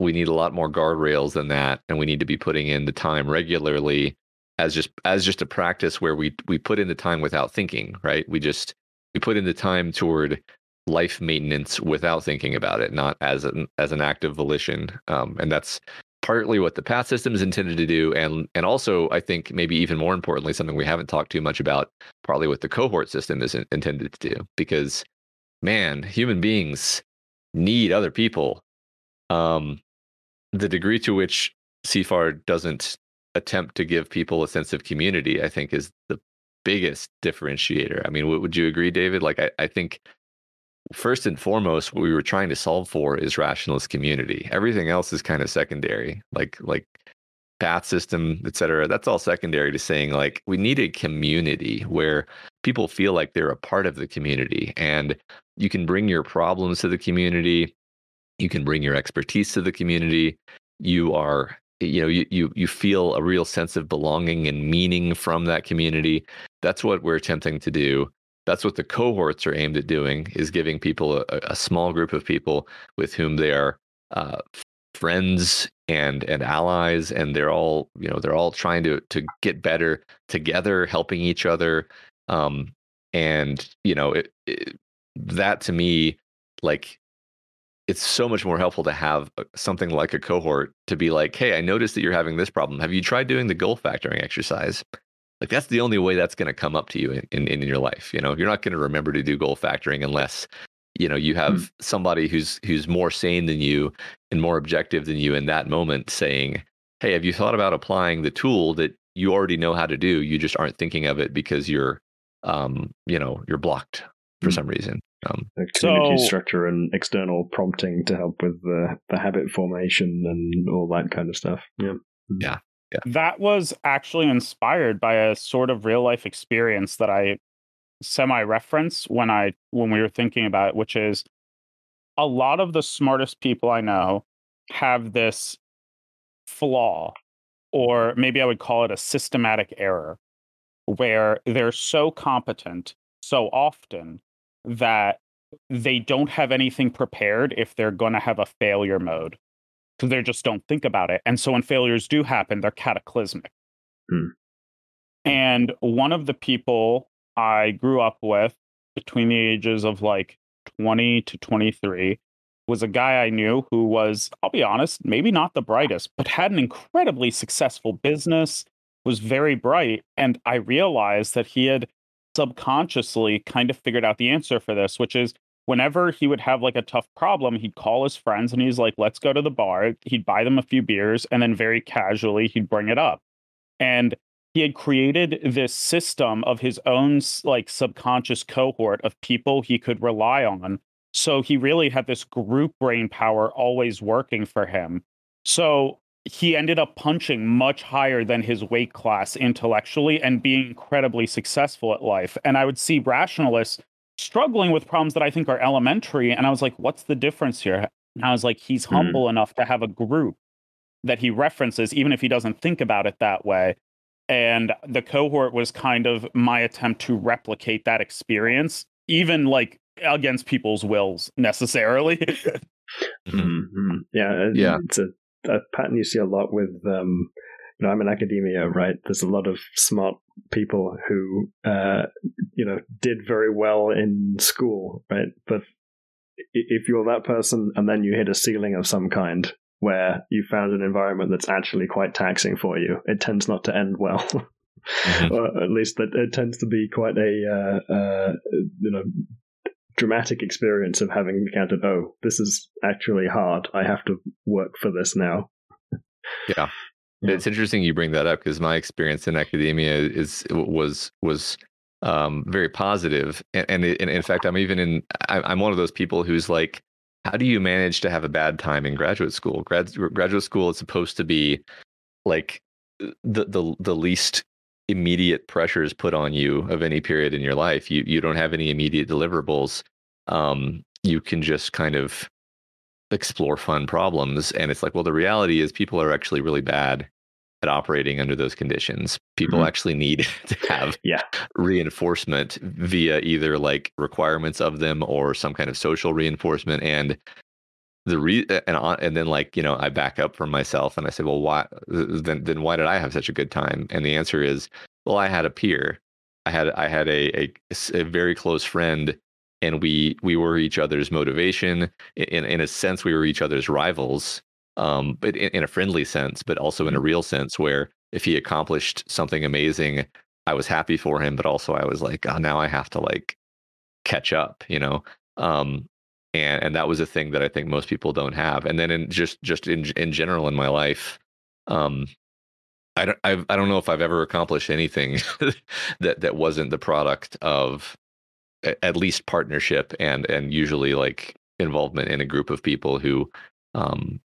we need a lot more guardrails than that and we need to be putting in the time regularly as just as just a practice where we we put in the time without thinking right? We just we put in the time toward life maintenance without thinking about it not as an as an act of volition um, and that's partly what the path system is intended to do and and also i think maybe even more importantly something we haven't talked too much about partly what the cohort system is in- intended to do because man human beings need other people um the degree to which CFAR doesn't attempt to give people a sense of community, I think, is the biggest differentiator. I mean, would you agree, David? Like, I, I think first and foremost, what we were trying to solve for is rationalist community. Everything else is kind of secondary, like like path system, et cetera. That's all secondary to saying like we need a community where people feel like they're a part of the community and you can bring your problems to the community you can bring your expertise to the community you are you know you, you you feel a real sense of belonging and meaning from that community that's what we're attempting to do that's what the cohorts are aimed at doing is giving people a, a small group of people with whom they are uh, friends and and allies and they're all you know they're all trying to to get better together helping each other um and you know it, it, that to me like it's so much more helpful to have uh, something like a cohort to be like, hey, I noticed that you're having this problem. Have you tried doing the goal factoring exercise? Like that's the only way that's going to come up to you in, in, in your life. You know, you're not going to remember to do goal factoring unless, you know, you have somebody who's who's more sane than you and more objective than you in that moment saying, Hey, have you thought about applying the tool that you already know how to do? You just aren't thinking of it because you're um, you know, you're blocked for Mm. some reason. Um, The community So- structure and external prompting to help with the, the habit formation and all that kind of stuff. Yeah yeah. That was actually inspired by a sort of real life experience that I semi reference when I when we were thinking about it, which is a lot of the smartest people I know have this flaw, or maybe I would call it a systematic error, where they're so competent so often that they don't have anything prepared if they're going to have a failure mode. So they just don't think about it. And so when failures do happen, they're cataclysmic. Hmm. And one of the people I grew up with between the ages of like 20 to 23 was a guy I knew who was, I'll be honest, maybe not the brightest, but had an incredibly successful business, was very bright. And I realized that he had subconsciously kind of figured out the answer for this, which is whenever he would have like a tough problem, he'd call his friends and he's like, let's go to the bar. He'd buy them a few beers and then very casually he'd bring it up. And he had created this system of his own like subconscious cohort of people he could rely on So he really had this group brain power always working for him. So he ended up punching much higher than his weight class intellectually and being incredibly successful at life. And I would see rationalists struggling with problems that I think are elementary. And I was like, what's the difference here? And I was like, he's mm-hmm. humble enough to have a group that he references, even if he doesn't think about it that way. And the cohort was kind of my attempt to replicate that experience, even like against people's wills necessarily. mm-hmm. Yeah, yeah, it's a, a, pattern you see a lot with. Um, you know, I'm in academia, right? There's a lot of smart people who, uh, you know, did very well in school, right? But if you're that person and then you hit a ceiling of some kind where you found an environment that's actually quite taxing for you, it tends not to end well. Mm-hmm. or at least that it tends to be quite a uh, uh, you know dramatic experience of having encountered, oh, this is actually hard. I have to work for this now. Yeah. Yeah. It's interesting you bring that up because my experience in academia is was was um, very positive, and, and, and, in fact, I'm even in. I'm one of those people who's like, how do you manage to have a bad time in graduate school? Grad, graduate school is supposed to be like the the the least immediate pressures put on you of any period in your life. You you don't have any immediate deliverables. Um, you can just kind of explore fun problems, and it's like, well, the reality is people are actually really bad at operating under those conditions. People mm-hmm. actually need to have yeah. reinforcement via either like requirements of them or some kind of social reinforcement, and the re and on, and then like you know I back up from myself and I say, well, why then then why did I have such a good time? And the answer is, well, I had a peer, I had I had a a, a very close friend, and we we were each other's motivation. In in a sense, we were each other's rivals, um, but in, in a friendly sense, but also in a mm-hmm. real sense, where if he accomplished something amazing, I was happy for him, but also I was like, oh, now I have to like catch up, you know. Um, and and that was a thing that I think most people don't have. And then in just just in in general in my life, um, I don't I've, I don't know if I've ever accomplished anything that that wasn't the product of at least partnership and and usually like involvement in a group of people who, um,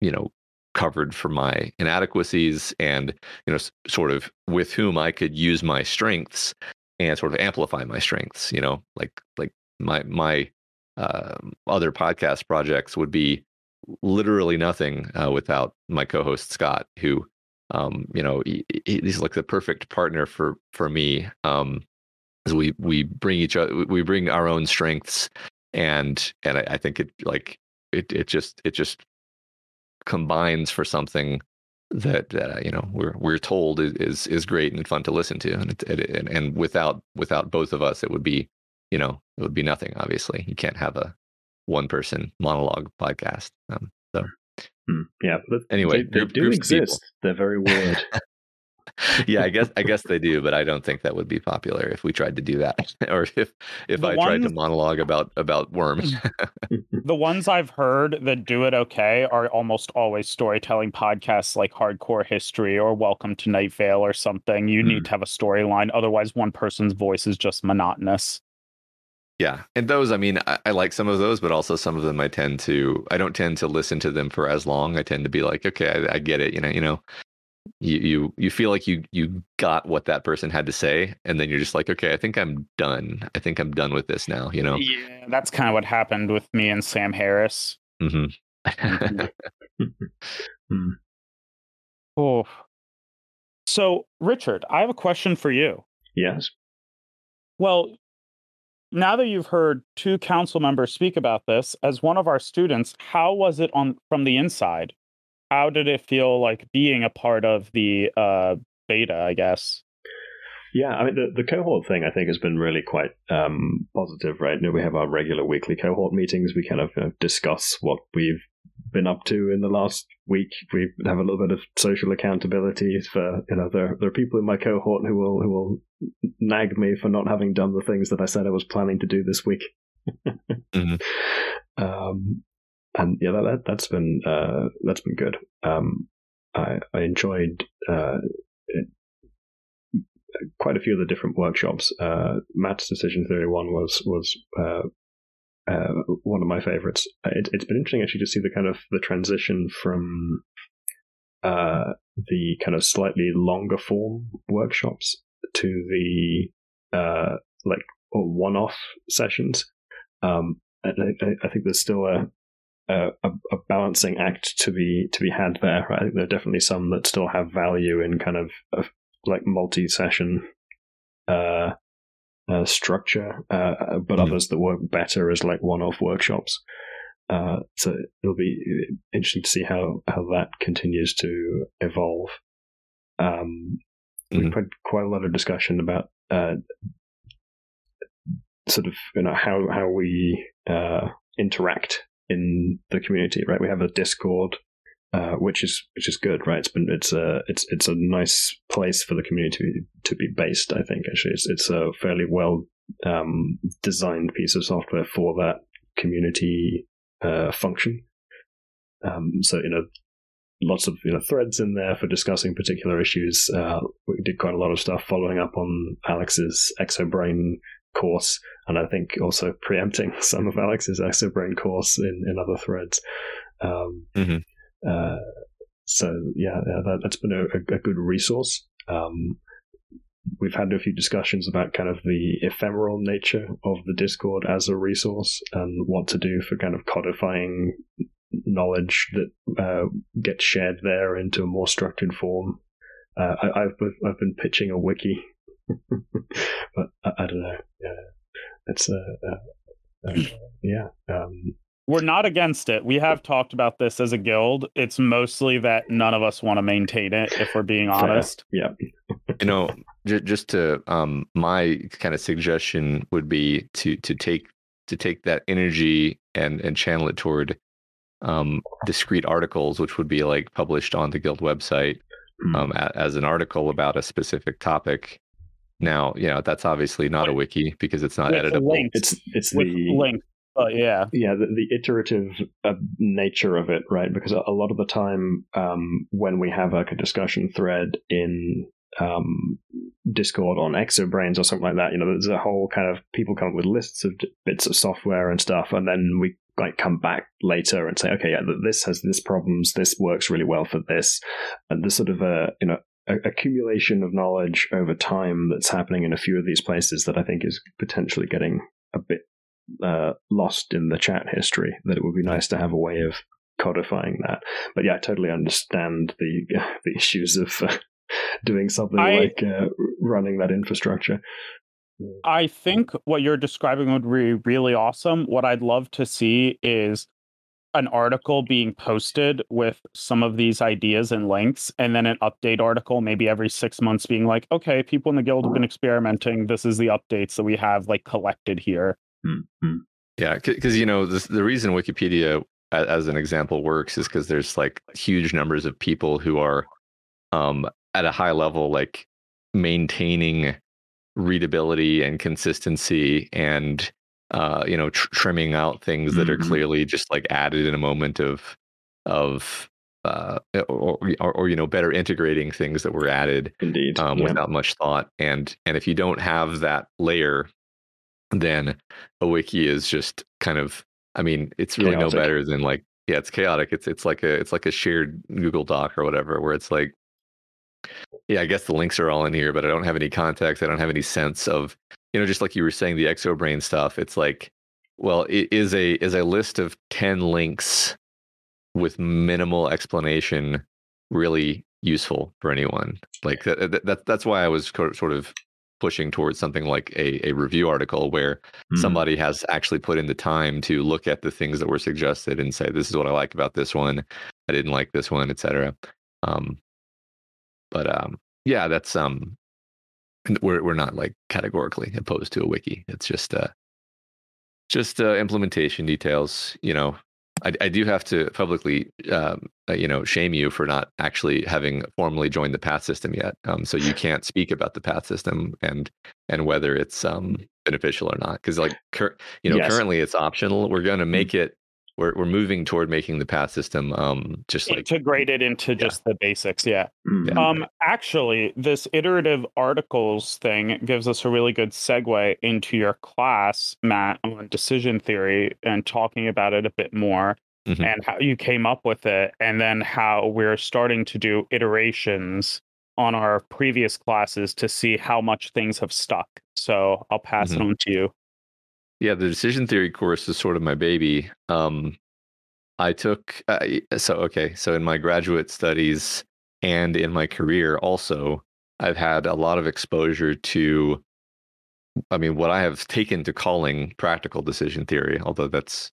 you know, covered for my inadequacies and you know sort of with whom I could use my strengths and sort of amplify my strengths. You know, like like my my uh, other podcast projects would be literally nothing uh, without my co-host Scott, who um, you know he, he's like the perfect partner for for me. Um, as we we bring each other, we bring our own strengths, and and I, I think it like it it just it just combines for something that uh, you know we're we're told is, is, great and fun to listen to, and it, it, and and without without both of us, it would be you know, it would be nothing. Obviously, you can't have a one person monologue podcast. Um, so, hmm. yeah. anyway, they, they do exist. They're very weird. yeah, I guess I guess they do, but I don't think that would be popular if we tried to do that, or if if the I ones, tried to monologue about about worms. the ones I've heard that do it okay are almost always storytelling podcasts like Hardcore History or Welcome to Night Vale or something. You mm. need to have a storyline, otherwise, one person's voice is just monotonous. Yeah, and those, I mean, I, I, like some of those, but also some of them I tend to, I don't tend to listen to them for as long. I tend to be like, okay, I, I get it. You know, you know, you you you feel like you you got what that person had to say, and then you're just like, okay, I think I'm done. I think I'm done with this now. You know. Yeah, that's kind of what happened with me and Sam Harris. Mm-hmm. mm. Oh. So, Richard, I have a question for you. Yes. Well, now that you've heard two council members speak about this, as one of our students, how was it on from the inside? How did it feel like being a part of the uh, beta? I guess. Yeah, I mean the, the cohort thing I think has been really quite um, positive, right? You know, we have our regular weekly cohort meetings. We kind of you know, discuss what we've been up to in the last week. We have a little bit of social accountability for you know there there are people in my cohort who will who will nag me for not having done the things that I said I was planning to do this week. mm-hmm. um, and yeah, that, that has been uh, that's been good. Um, I I enjoyed uh, it, quite a few of the different workshops. Uh, Matt's decision theory one was was uh, uh, one of my favorites. It, has been interesting actually to see the kind of the transition from uh, the kind of slightly longer form workshops to the uh, like one-off sessions. Um, I, I, think there's still a, a, a balancing act to be to be had there. I think there are definitely some that still have value in kind of, of like multi-session uh, uh, structure, uh, but mm-hmm. others that work better as like one-off workshops. Uh, so it'll be interesting to see how how that continues to evolve. Um, mm-hmm. We've had quite a lot of discussion about uh, sort of you know how how we uh, interact in the community. Right, we have a Discord uh, which is which is good, right? It's been it's a it's it's a nice place for the community to be based. I think actually it's it's a fairly well um, designed piece of software for that community uh, function. Um, so you know, lots of you know threads in there for discussing particular issues. Uh, we did quite a lot of stuff following up on Alex's Exobrain course, and I think also preempting some of Alex's Exobrain course in in other threads. Um, mm-hmm. Uh, so yeah, that, has been a, a, good resource. Um, we've had a few discussions about kind of the ephemeral nature of the Discord as a resource and what to do for kind of codifying knowledge that uh, gets shared there into a more structured form. Uh, I, have I've been pitching a wiki, but I, I, don't know. Yeah, it's a uh, uh, yeah. Um, we're not against it. We have talked about this as a guild. It's mostly that none of us want to maintain it, if we're being honest. Yeah. you know, j- just to um, my kind of suggestion would be to to take to take that energy and and channel it toward um, discrete articles, which would be like published on the guild website mm. um, a, as an article about a specific topic. Now, you know, that's obviously not a wiki because it's not With editable. It's it's the link but yeah, yeah, the, the iterative uh, nature of it, right? Because a, a lot of the time, um, when we have like a discussion thread in um, Discord on Exobrains or something like that, you know, there's a whole kind of people come up with lists of bits of software and stuff, and then we like come back later and say, okay, yeah, this has this problems, this works really well for this, and there's sort of a you know accumulation of knowledge over time that's happening in a few of these places that I think is potentially getting a bit uh, lost in the chat history. That it would be nice to have a way of codifying that. But yeah, I totally understand the the issues of uh, doing something I, like uh, running that infrastructure. I think what you're describing would be really awesome. What I'd love to see is an article being posted with some of these ideas and links, and then an update article maybe every six months being like, okay, people in the guild have been experimenting. This is the updates that we have like collected here. Mm-hmm. Yeah, because you know this, the reason Wikipedia, as an example, works is because there's like huge numbers of people who are um, at a high level, like maintaining readability and consistency, and uh, you know, tr- trimming out things mm-hmm. that are mm-hmm. clearly just like added in a moment of of uh, or, or, or, you know better integrating things that were added indeed um, yeah. without much thought and and if you don't have that layer then a wiki is just kind of I mean, it's really chaotic. no better than like yeah, it's chaotic. It's it's like a it's like a shared Google Doc or whatever where it's like yeah, I guess the links are all in here, but I don't have any context. I don't have any sense of, you know, just like you were saying, the exobrain stuff. It's like, well, it is a is a list of ten links with minimal explanation really useful for anyone. Like that, that that's why I was sort of pushing towards something like a, a review article where mm-hmm. somebody has actually put in the time to look at the things that were suggested and say this is what i like about this one i didn't like this one etc um, but um, yeah that's um we're, we're not like categorically opposed to a wiki it's just uh just uh, implementation details you know I, I do have to publicly, um, uh, you know, shame you for not actually having formally joined the path system yet. Um, so you can't speak about the path system and and whether it's um, beneficial or not. Because like, cur- you know, yes. currently it's optional. We're going to make it we're we're moving toward making the path system um just like integrated into Yeah. just the basics. Yeah. Mm. Um, actually, this iterative articles thing gives us a really good segue into your class, Matt, on decision theory and talking about it a bit more Mhm. and how you came up with it, and then how we're starting to do iterations on our previous classes to see how much things have stuck. So I'll pass it on to you. Yeah, the decision theory course is sort of my baby. Um, I took uh, y- so okay, so in my graduate studies and in my career also, I've had a lot of exposure to I mean, what I have taken to calling practical decision theory, although that's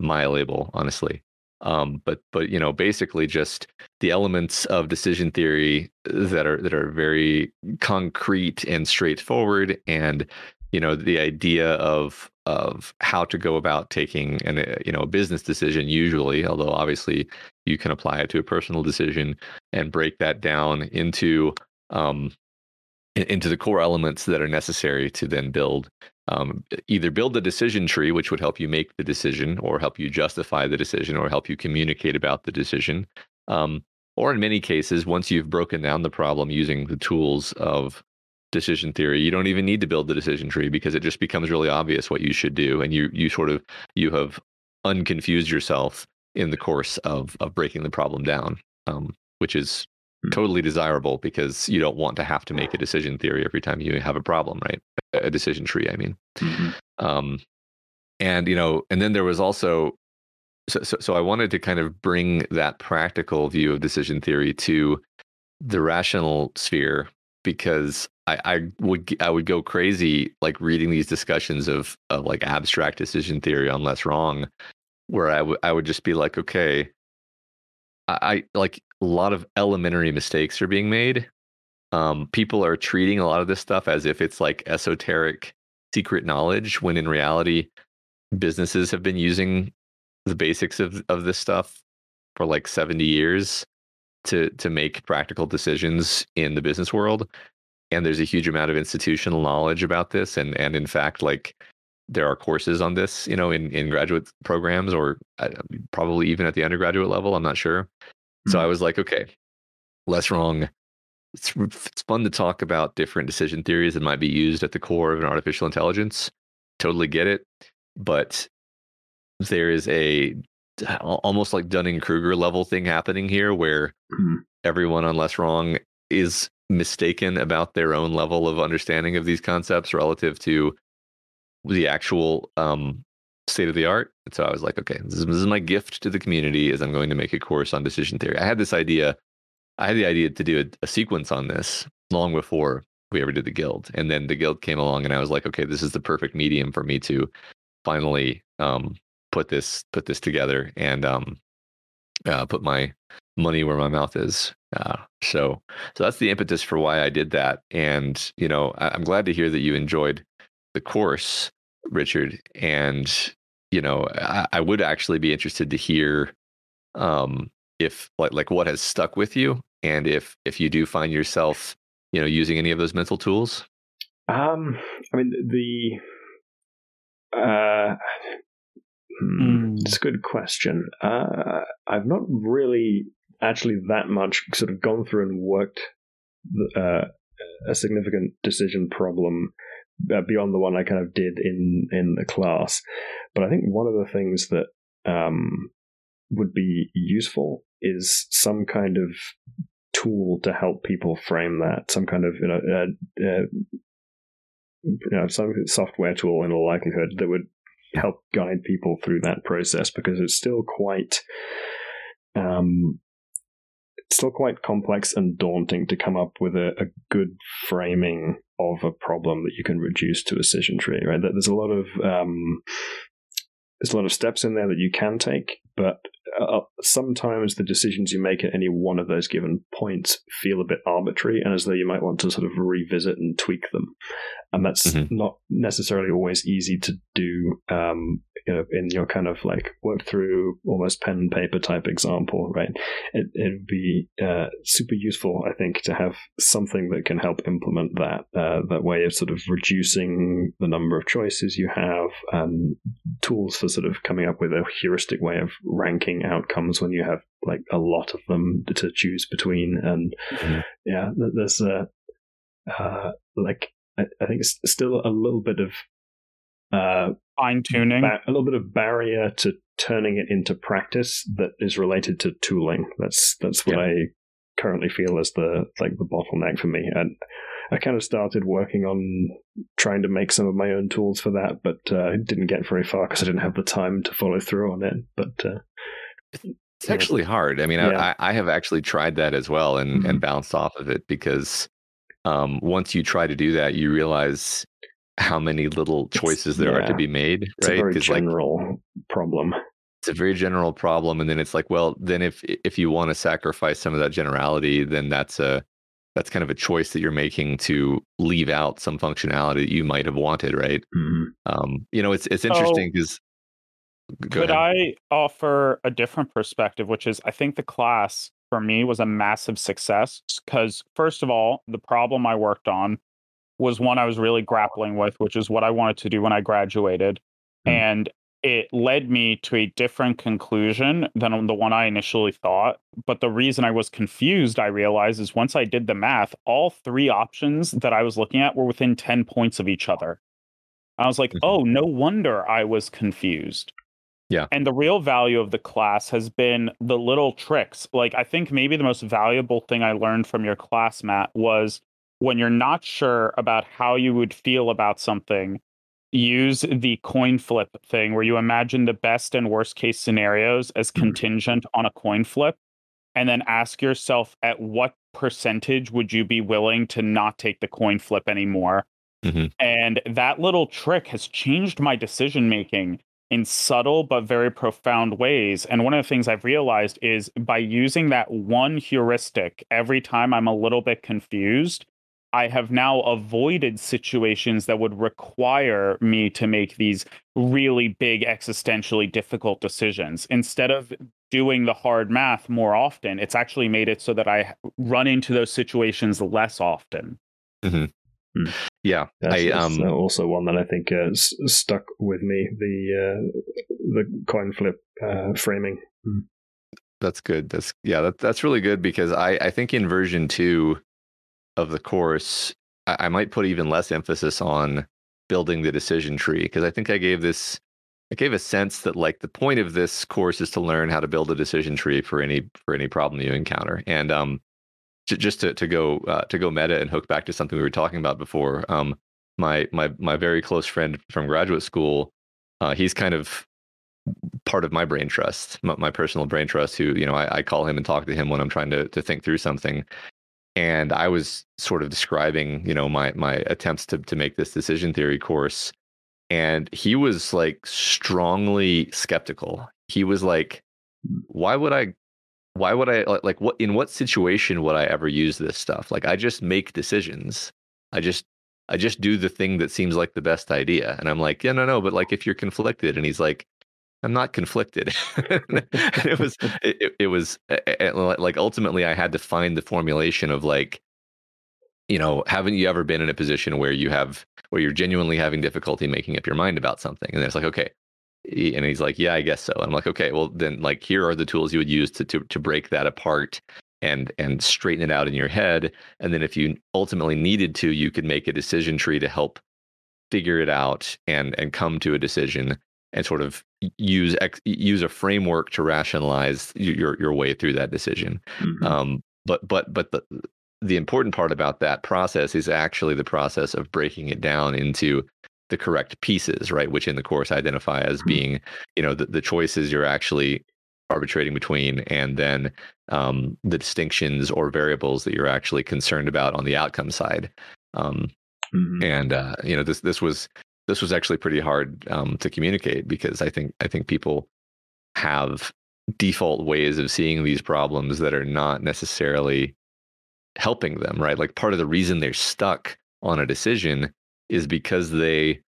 my label, honestly. Um, but but you know, basically just the elements of decision theory that are that are very concrete and straightforward, and you know, the idea of of how to go about taking an uh, you know a business decision usually, although obviously you can apply it to a personal decision and break that down into um, into the core elements that are necessary to then build um, either build the decision tree which would help you make the decision or help you justify the decision or help you communicate about the decision um, or in many cases once you've broken down the problem using the tools of decision theory you don't even need to build the decision tree because it just becomes really obvious what you should do and you you sort of you have unconfused yourself in the course of of breaking the problem down um, which is Hmm. totally desirable because you don't want to have to make a decision theory every time you have a problem right a decision tree i mean Mhm. um, and you know and then there was also so, so so i wanted to kind of bring that practical view of decision theory to the rational sphere because I, I would I would go crazy like reading these discussions of of like abstract decision theory on less wrong, where I would I would just be like, okay, I, I like a lot of elementary mistakes are being made. Um, people are treating a lot of this stuff as if it's like esoteric secret knowledge, when in reality, businesses have been using the basics of of this stuff for like 70 years to to make practical decisions in the business world and there's a huge amount of institutional knowledge about this and and in fact like there are courses on this you know in in graduate programs or uh, probably even at the undergraduate level i'm not sure so Hmm. i was like okay less wrong it's, it's fun to talk about different decision theories that might be used at the core of an artificial intelligence totally get it but there is a almost like dunning-kruger level thing happening here where Mhm. everyone on less wrong is mistaken about their own level of understanding of these concepts relative to the actual um, state of the art. And so I was like, okay, this is, this is my gift to the community is I'm going to make a course on decision theory. I had this idea, I had the idea to do a, a sequence on this long before we ever did the guild. And then the guild came along and I was like, okay, this is the perfect medium for me to finally um, put this put this together and um, uh, put my money where my mouth is. Uh, so so that's the impetus for why I did that. And you know, I, I'm glad to hear that you enjoyed the course, Richard. And you know, I, I would actually be interested to hear um, if like like what has stuck with you, and if if you do find yourself, you know, using any of those mental tools. Um, I mean the. Uh, Mm. It's a good question. Uh, I've not really actually that much sort of gone through and worked uh, a significant decision problem uh, beyond the one I kind of did in in the class. But I think one of the things that um, would be useful is some kind of tool to help people frame that. Some kind of you know, uh, uh, you know some software tool in all likelihood that would help guide people through that process because it's still quite um, it's still quite complex and daunting to come up with a, a good framing of a problem that you can reduce to a decision tree. Right, there's a lot of um, there's a lot of steps in there that you can take, but uh, sometimes the decisions you make at any one of those given points feel a bit arbitrary and as though you might want to sort of revisit and tweak them. And that's Mhm. not necessarily always easy to do um, you know, in your kind of like work through almost pen and paper type example, right? It, it'd be uh, super useful, I think, to have something that can help implement that, uh, that way of sort of reducing the number of choices you have and tools for sort of coming up with a heuristic way of ranking outcomes when you have like a lot of them to choose between. And mm-hmm. yeah, there's a uh, like I, I, think it's still a little bit of uh, fine tuning, ba- a little bit of barrier to turning it into practice that is related to tooling. That's that's what yeah. I currently feel as the like the bottleneck for me. And I kind of started working on trying to make some of my own tools for that, but uh, didn't get very far because I didn't have the time to follow through on it. But uh, it's actually hard. I mean, yeah. I, I, have actually tried that as well and, mm-hmm. and bounced off of it because um, once you try to do that, you realize how many little choices it's, there yeah. are to be made. It's right? a very general like, problem. It's a very general problem, and then it's like, well, then if if you want to sacrifice some of that generality, then that's a that's kind of a choice that you're making to leave out some functionality that you might have wanted, right? Mm-hmm. Um, you know, it's it's interesting because. So, could ahead. I offer a different perspective, which is I think the class for me was a massive success because first of all, the problem I worked on was one I was really grappling with, which is what I wanted to do when I graduated. Mm. And it led me to a different conclusion than the one I initially thought. But the reason I was confused, I realized, is once I did the math, all three options that I was looking at were within 10 points of each other. I was like, mm-hmm. oh, no wonder I was confused. Yeah. And the real value of the class has been the little tricks. Like, I think maybe the most valuable thing I learned from your class, Matt, was when you're not sure about how you would feel about something, use the coin flip thing where you imagine the best and worst case scenarios as mm-hmm. contingent on a coin flip. And then ask yourself at what percentage would you be willing to not take the coin flip anymore? Mm-hmm. And that little trick has changed my decision making in subtle but very profound ways. And one of the things I've realized is by using that one heuristic every time I'm a little bit confused, I have now avoided situations that would require me to make these really big, existentially difficult decisions. Instead of doing the hard math more often, it's actually made it so that I run into those situations less often. Mm-hmm. Hmm. Yeah, that's, I, um, that's also one that I think uh, s- stuck with me the uh, the coin flip uh, framing. Hmm. That's good. That's yeah, that, that's really good because I I think in version two of the course I, I might put even less emphasis on building the decision tree because I think I gave this I gave a sense that like the point of this course is to learn how to build a decision tree for any for any problem you encounter and um just to to go uh, to go meta and hook back to something we were talking about before. Um, my my my very close friend from graduate school, uh, he's kind of part of my brain trust, my, my, personal brain trust. Who you know I, I call him and talk to him when I'm trying to to think through something. And I was sort of describing, you know, my my attempts to to make this decision theory course, and he was like strongly skeptical. He was like, mm. "Why would I why would I like what in what situation would I ever use this stuff? Like I just make decisions. I just I just do the thing that seems like the best idea. And I'm like, yeah, no, no, but like if you're conflicted, and he's like, I'm not conflicted. it was it, it was like ultimately I had to find the formulation of like, you know, haven't you ever been in a position where you have where you're genuinely having difficulty making up your mind about something? And it's like, okay, and he's like, yeah, I guess so. And I'm like, okay, well then like here are the tools you would use to to to break that apart and and straighten it out in your head. And then if you ultimately needed to, you could make a decision tree to help figure it out and and come to a decision and sort of use use a framework to rationalize your your way through that decision. Mm-hmm. Um, but but but the the important part about that process is actually the process of breaking it down into the correct pieces, right? Which in the course identify as mm-hmm. being, you know, the, the choices you're actually arbitrating between, and then um, the distinctions or variables that you're actually concerned about on the outcome side. Um, mm-hmm. And uh, you know, this this was this was actually pretty hard um, to communicate because I think I think people have default ways of seeing these problems that are not necessarily helping them, right? Like part of the reason they're stuck on a decision is because they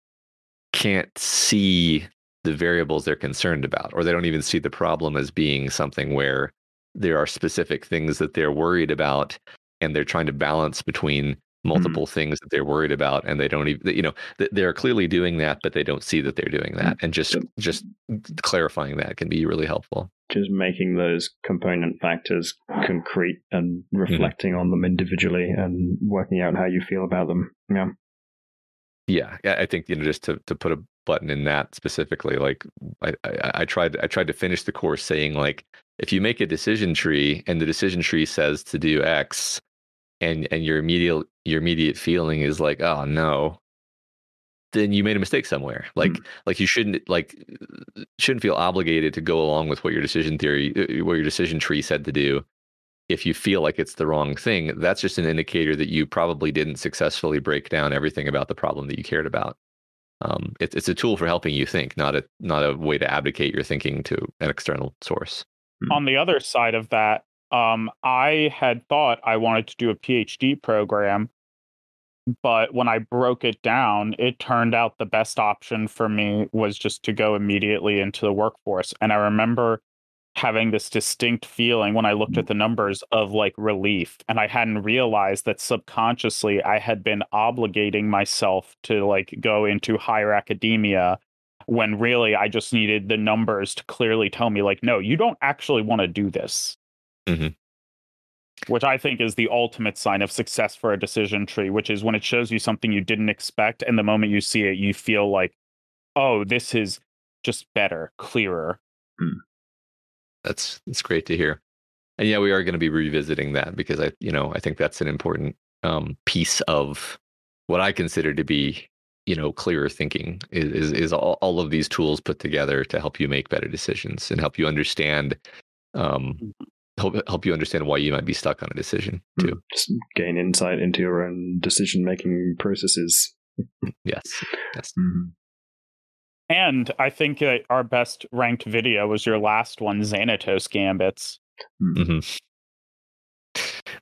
can't see the variables they're concerned about, or they don't even see the problem as being something where there are specific things that they're worried about and they're trying to balance between multiple mm-hmm. things that they're worried about and they don't even you know they're clearly doing that but they don't see that they're doing that and just just clarifying that can be really helpful just making those component factors concrete and mm-hmm. reflecting mm-hmm. on them individually and working out how you feel about them yeah yeah i think you know just to, to put a button in that specifically like I, I, I tried i tried to finish the course saying like if you make a decision tree and the decision tree says to do x and and your immediate your immediate feeling is like oh no. Then you made a mistake somewhere. Like mm. like you shouldn't like shouldn't feel obligated to go along with what your decision theory uh, what your decision tree said to do. If you feel like it's the wrong thing that's just an indicator that you probably didn't successfully break down everything about the problem that you cared about. Um, it, it's a tool for helping you think not a not a way to abdicate your thinking to an external source. On the other side of that um, I had thought I wanted to do a PhD program, but when I broke it down, it turned out the best option for me was just to go immediately into the workforce. And I remember having this distinct feeling when I looked at the numbers of like relief. And I hadn't realized that subconsciously I had been obligating myself to like go into higher academia when really I just needed the numbers to clearly tell me, like, no, you don't actually want to do this. Mm-hmm. Which I think is the ultimate sign of success for a decision tree, which is when it shows you something you didn't expect, and the moment you see it, you feel like, oh, this is just better, clearer. Mm. That's that's great to hear. And yeah, we are going to be revisiting that because I, you know, I think that's an important um, piece of what I consider to be, you know, clearer thinking is is, is all, all of these tools put together to help you make better decisions and help you understand um, mm-hmm help help you understand why you might be stuck on a decision hmm. too. Just gain insight into your own decision making processes. yes. Yes. Mm-hmm. And I think uh, our best ranked video was your last one, Xanatos Gambits. Hmm. Mm-hmm.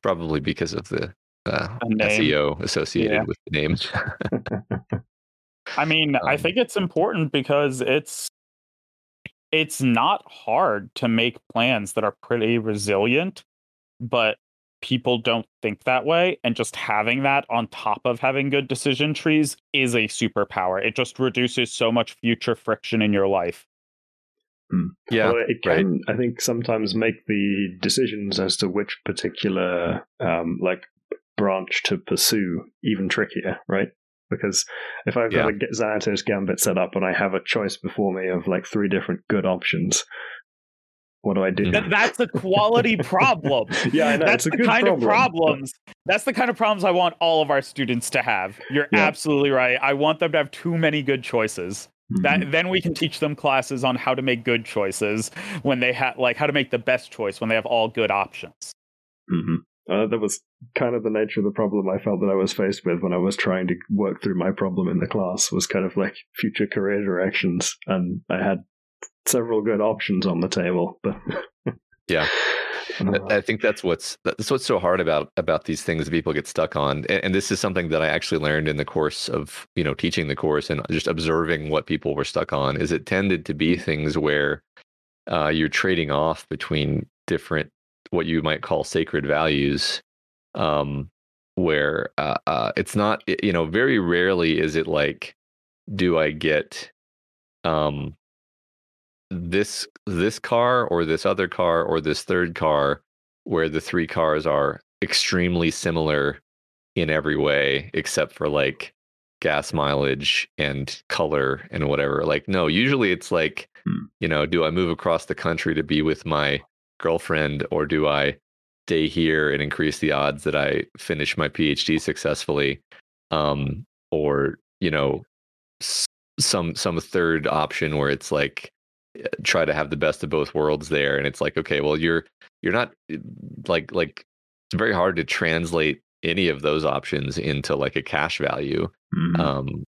Probably because of the, uh, SEO associated yeah. with the name. I mean, um, I think it's important because it's it's not hard to make plans that are pretty resilient, but people don't think that way. And just having that on top of having good decision trees is a superpower. It just reduces so much future friction in your life. Hmm. Yeah, well, it can. Right. I think sometimes make the decisions as to which particular um, like branch to pursue even trickier, right? Because if I've got yeah. a Xanatos Gambit set up and I have a choice before me of like three different good options, what do I do? that's a quality problem. yeah, I know. That's the kind problem. of problems. That's the kind of problems I want all of our students to have. You're yeah. absolutely right. I want them to have too many good choices. Mm-hmm. That then we can teach them classes on how to make good choices when they have like how to make the best choice when they have all good options. Mm-hmm. Uh, that was kind of the nature of the problem I felt that I was faced with when I was trying to work through my problem in the class was kind of like future career directions, and I had several good options on the table, but yeah. I think that's what's that's what's so hard about about these things that people get stuck on, and, and, this is something that I actually learned in the course of you know teaching the course and just observing what people were stuck on. Is it tended to be things where uh, you're trading off between different what you might call sacred values um, where uh, uh, it's not you know very rarely is it like do i get um, this this car or this other car or this third car where the three cars are extremely similar in every way except for like gas mileage and color and whatever like no usually it's like hmm. you know do i move across the country to be with my girlfriend or do I stay here and increase the odds that I finish my PhD successfully? Um, or, you know, some some third option where it's like eh, try to have the best of both worlds there and it's like okay well you're you're not eh, like like it's very hard to translate any of those options into like a cash value mm-hmm. um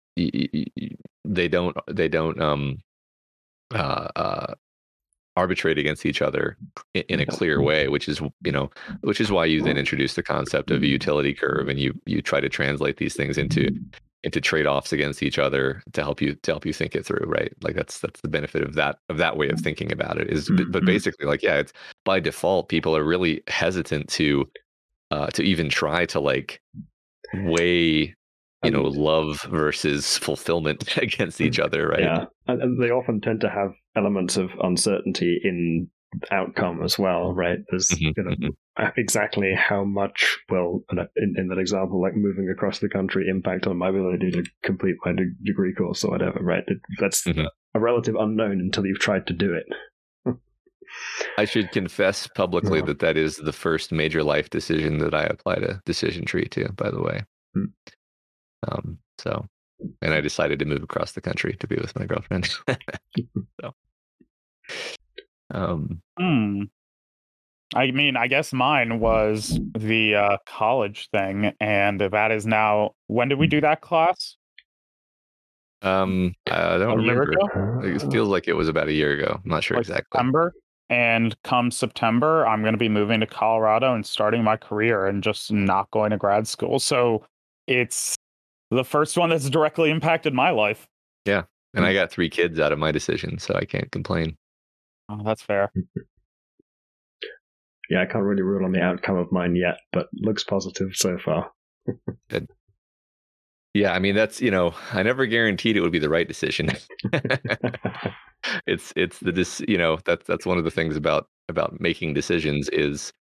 they don't they don't um uh, uh arbitrate against each other in, in, a clear way which is you know which is why you then introduce the concept of a utility curve and you you try to translate these things into into trade-offs against each other to help you to help you think it through right? Like that's that's the benefit of that of that way of thinking about it is, but mm-hmm. basically like yeah it's by default people are really hesitant to uh to even try to like weigh you know love versus fulfillment against each other right yeah and, they often tend to have elements of uncertainty in outcome as well right there's Mhm, you know mhm. exactly how much will in, in that example like moving across the country impact on my ability to complete my de- degree course or whatever right It- that's Mhm. a relative unknown until you've tried to do it i should confess publicly Yeah. that that is the first major life decision that i applied a decision tree to by the way Hmm. Um so and i decided to move across the country to be with my girlfriend so um Hmm. I mean, I guess mine was the uh, college thing, and that is now. When did we do that class? um i don't A remember it feels like it was about a year ago i'm not sure Like exactly September. And come September, I'm going to be moving to Colorado and starting my career and just not going to grad school. So it's the first one that's directly impacted my life. Yeah. And i got three kids out of my decision so i can't complain Oh, that's fair. yeah i can't really rule on the outcome of mine yet but looks positive so far Yeah, I mean that's you know I never guaranteed it would be the right decision. it's it's the dis, you know that's that's one of the things about about making decisions is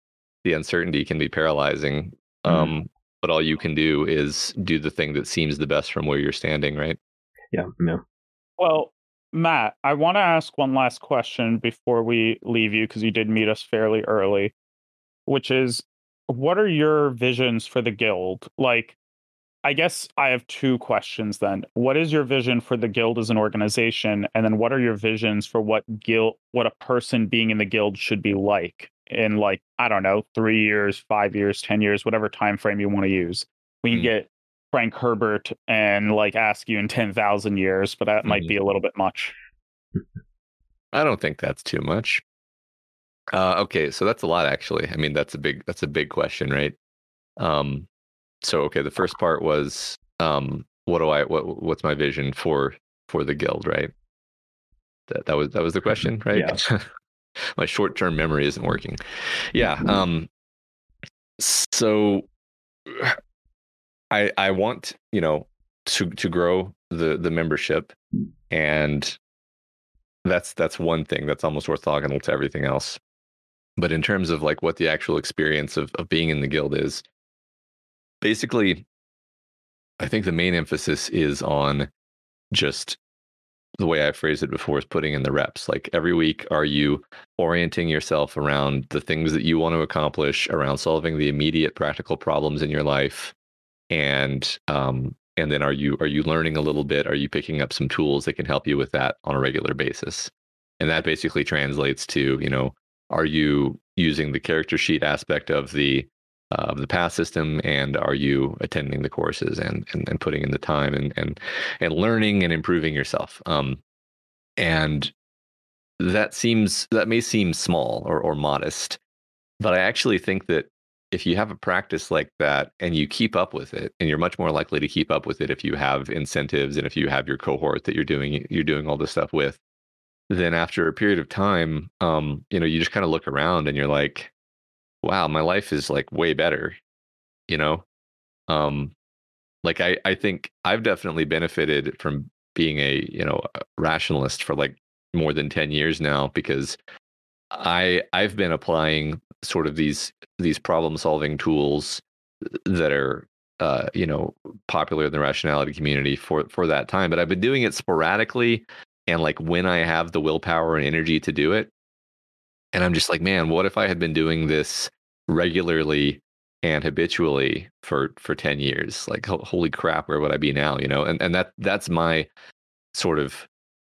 the uncertainty can be paralyzing. Mhm. Um, but all you can do is do the thing that seems the best from where you're standing, right? yeah yeah Well, Matt, I want to ask one last question before we leave you because you did meet us fairly early, which is what are your visions for the guild? Like, I guess I have two questions then. What is your vision for the guild as an organization? And then what are your visions for what guild what a person being in the guild should be like in like, I don't know, three years, five years, ten years, whatever time frame you want to use. We can Hmm. get Frank Herbert and like ask you in ten thousand years, but that might Mhm. be a little bit much. I don't think that's too much. Uh, okay, so that's a lot actually. I mean, that's a big that's a big question, right? Um, so okay, the first part was um, what do I what what's my vision for for the guild, right? That that was that was the question, right? my short term memory isn't working. Yeah. Um. So, I I want you know to to grow the the membership, and that's that's one thing that's almost orthogonal to everything else. But in terms of like what the actual experience of of being in the guild is, basically, I think the main emphasis is on just the way I phrased it before is putting in the reps. Like every week, are you orienting yourself around the things that you want to accomplish, around solving the immediate practical problems in your life, and um, and then are you are you learning a little bit? Are you picking up some tools that can help you with that on a regular basis? And that basically translates to you know, are you using the character sheet aspect of the of the path system and are you attending the courses and, and and putting in the time and and and learning and improving yourself? Um and that seems that may seem small or or modest but i actually think that if you have a practice like that and you keep up with it and you're much more likely to keep up with it if you have incentives and if you have your cohort that you're doing you're doing all this stuff with then after a period of time um you know you just kind of look around and you're like wow, my life is like way better, you know? Um like I I think I've definitely benefited from being a, you know, rationalist for like more than 10 years now because I I've been applying sort of these these problem solving tools that are uh, you know, popular in the rationality community for for that time, but I've been doing it sporadically and like when I have the willpower and energy to do it, and I'm just like, man, what if I had been doing this regularly and habitually for for 10 years? Like ho- holy crap, where would I be now, you know? And and that that's my sort of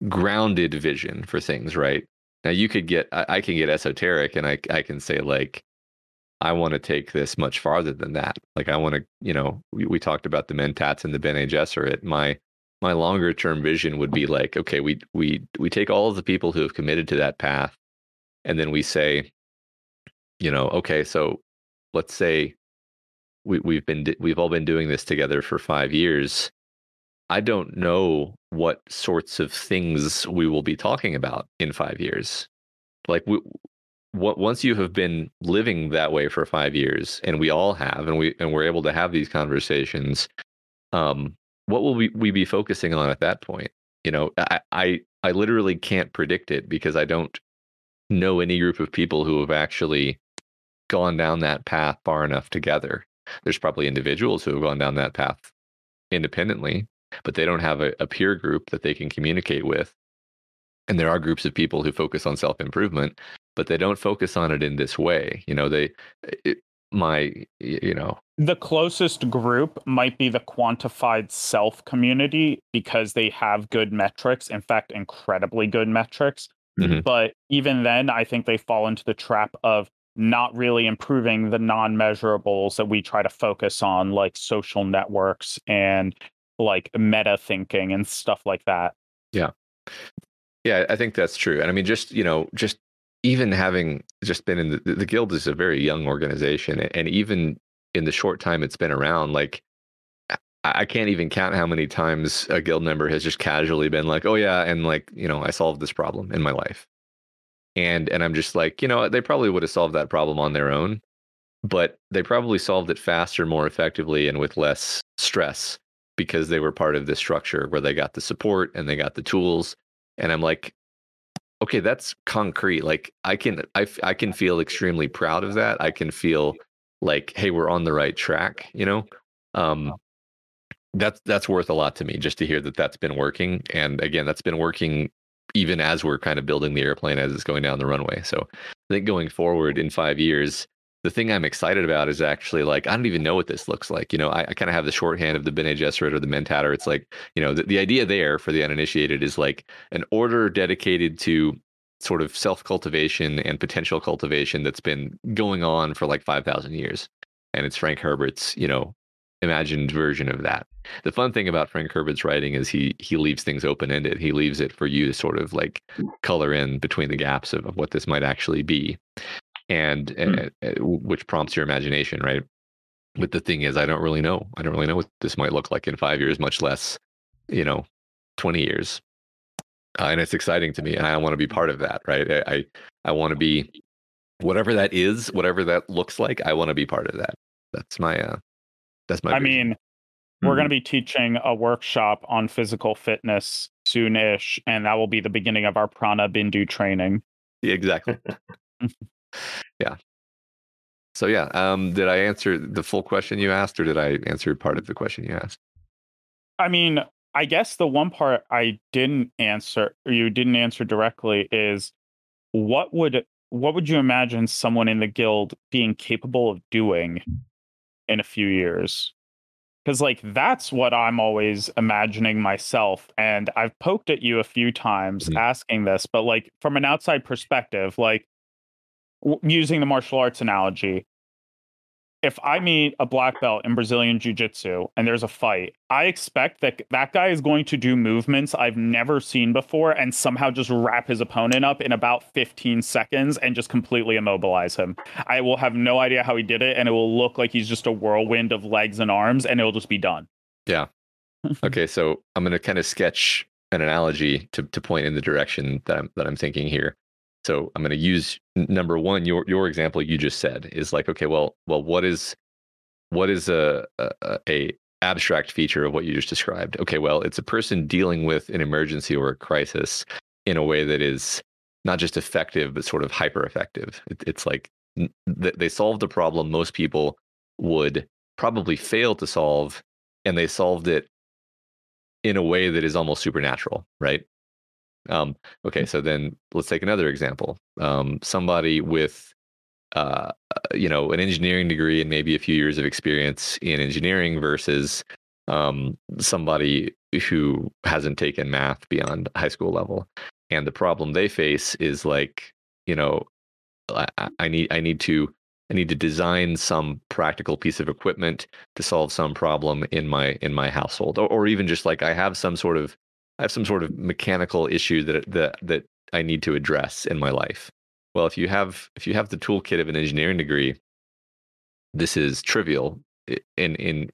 grounded vision for things, right? Now you could get I, I can get esoteric and I I can say like I want to take this much farther than that. Like I want to, you know, we, we talked about the mentats and the Bene Gesserit. My my longer term vision would be like, okay, we we we take all of the people who have committed to that path and then we say you know okay so let's say we, we've been we've all been doing this together for five years i don't know what sorts of things we will be talking about in five years like we what once you have been living that way for five years, and we all have, and we and we're able to have these conversations, um, what will we, we be focusing on at that point? You know, I, I I literally can't predict it because I don't know any group of people who have actually gone down that path far enough together. There's probably individuals who have gone down that path independently, but they don't have a, a peer group that they can communicate with. And there are groups of people who focus on self improvement, but they don't focus on it in this way. You know, they, it, my, you know, the closest group might be the quantified self community because they have good metrics in fact incredibly good metrics Mhm. but even then i think they fall into the trap of not really improving the non-measurables that we try to focus on like social networks and like meta thinking and stuff like that Yeah. Yeah, I think that's true. And I mean, just you know, just even having just been in the the guild is a very young organization, and even in the short time it's been around, like I can't even count how many times a guild member has just casually been like, "Oh yeah," and like you know, I solved this problem in my life, and and I'm just like, you know, they probably would have solved that problem on their own, but they probably solved it faster, more effectively, and with less stress because they were part of this structure where they got the support and they got the tools. And i'm like okay that's concrete. Like i can I I can feel extremely proud of that. I can feel like hey we're on the right track you know? Um that's that's worth a lot to me just to hear that that's been working and again that's been working even as we're kind of building the airplane as it's going down the runway so i think going forward in five years the thing i'm excited about is actually like i don't even know what this looks like you know i, I kind of have the shorthand of the bene gesserit or the mentator it's like you know the, the idea there for the uninitiated is like an order dedicated to sort of self-cultivation and potential cultivation that's been going on for like 5000 years and it's frank herbert's you know imagined version of that. The fun thing about frank herbert's writing is he he leaves things open-ended. He leaves it for you to sort of like color in between the gaps of, of what this might actually be. And uh, which prompts your imagination right? But the thing is i don't really know. I don't really know what this might look like in five years much less you know 20 years. Uh, and it's exciting to me and i want to be part of that right? I i, I want to be whatever that is whatever that looks like i want to be part of that. That's my uh that's my i mean we're going to be teaching a workshop on physical fitness soonish and that will be the beginning of our prana bindu training. Yeah, exactly. Yeah. So yeah um did i answer the full question you asked or did i answer part of the question you asked? I mean, I guess the one part I didn't answer, or you didn't answer directly, is what would what would you imagine someone in the guild being capable of doing in a few years? Because like that's what I'm always imagining myself, and I've poked at you a few times Mhm. asking this, but like from an outside perspective, like w- using the martial arts analogy, if I meet a black belt in Brazilian Jiu Jitsu and there's a fight, I expect that that guy is going to do movements I've never seen before and somehow just wrap his opponent up in about 15 seconds and just completely immobilize him. I will have no idea how he did it and it will look like he's just a whirlwind of legs and arms and it'll just be done. Yeah. okay, so I'm going to kind of sketch an analogy to, to point in the direction that I'm that I'm thinking here. So I'm going to use number one your your example you just said is like okay, well, well, what is what is a, a a abstract feature of what you just described? Okay, well, it's a person dealing with an emergency or a crisis in a way that is not just effective but sort of hyper effective. It, it's like they solved a problem most people would probably fail to solve, and they solved it in a way that is almost supernatural, right? Um, okay, so then let's take another example. Um, somebody with, uh, you know, an engineering degree and maybe a few years of experience in engineering versus um, somebody who hasn't taken math beyond high school level, and the problem they face is like, you know, I, I- I need I need to I need to design some practical piece of equipment to solve some problem in my in my household, or, or even just like I have some sort of I have some sort of mechanical issue that that that I need to address in my life. Well, if you have if you have the toolkit of an engineering degree, this is trivial in in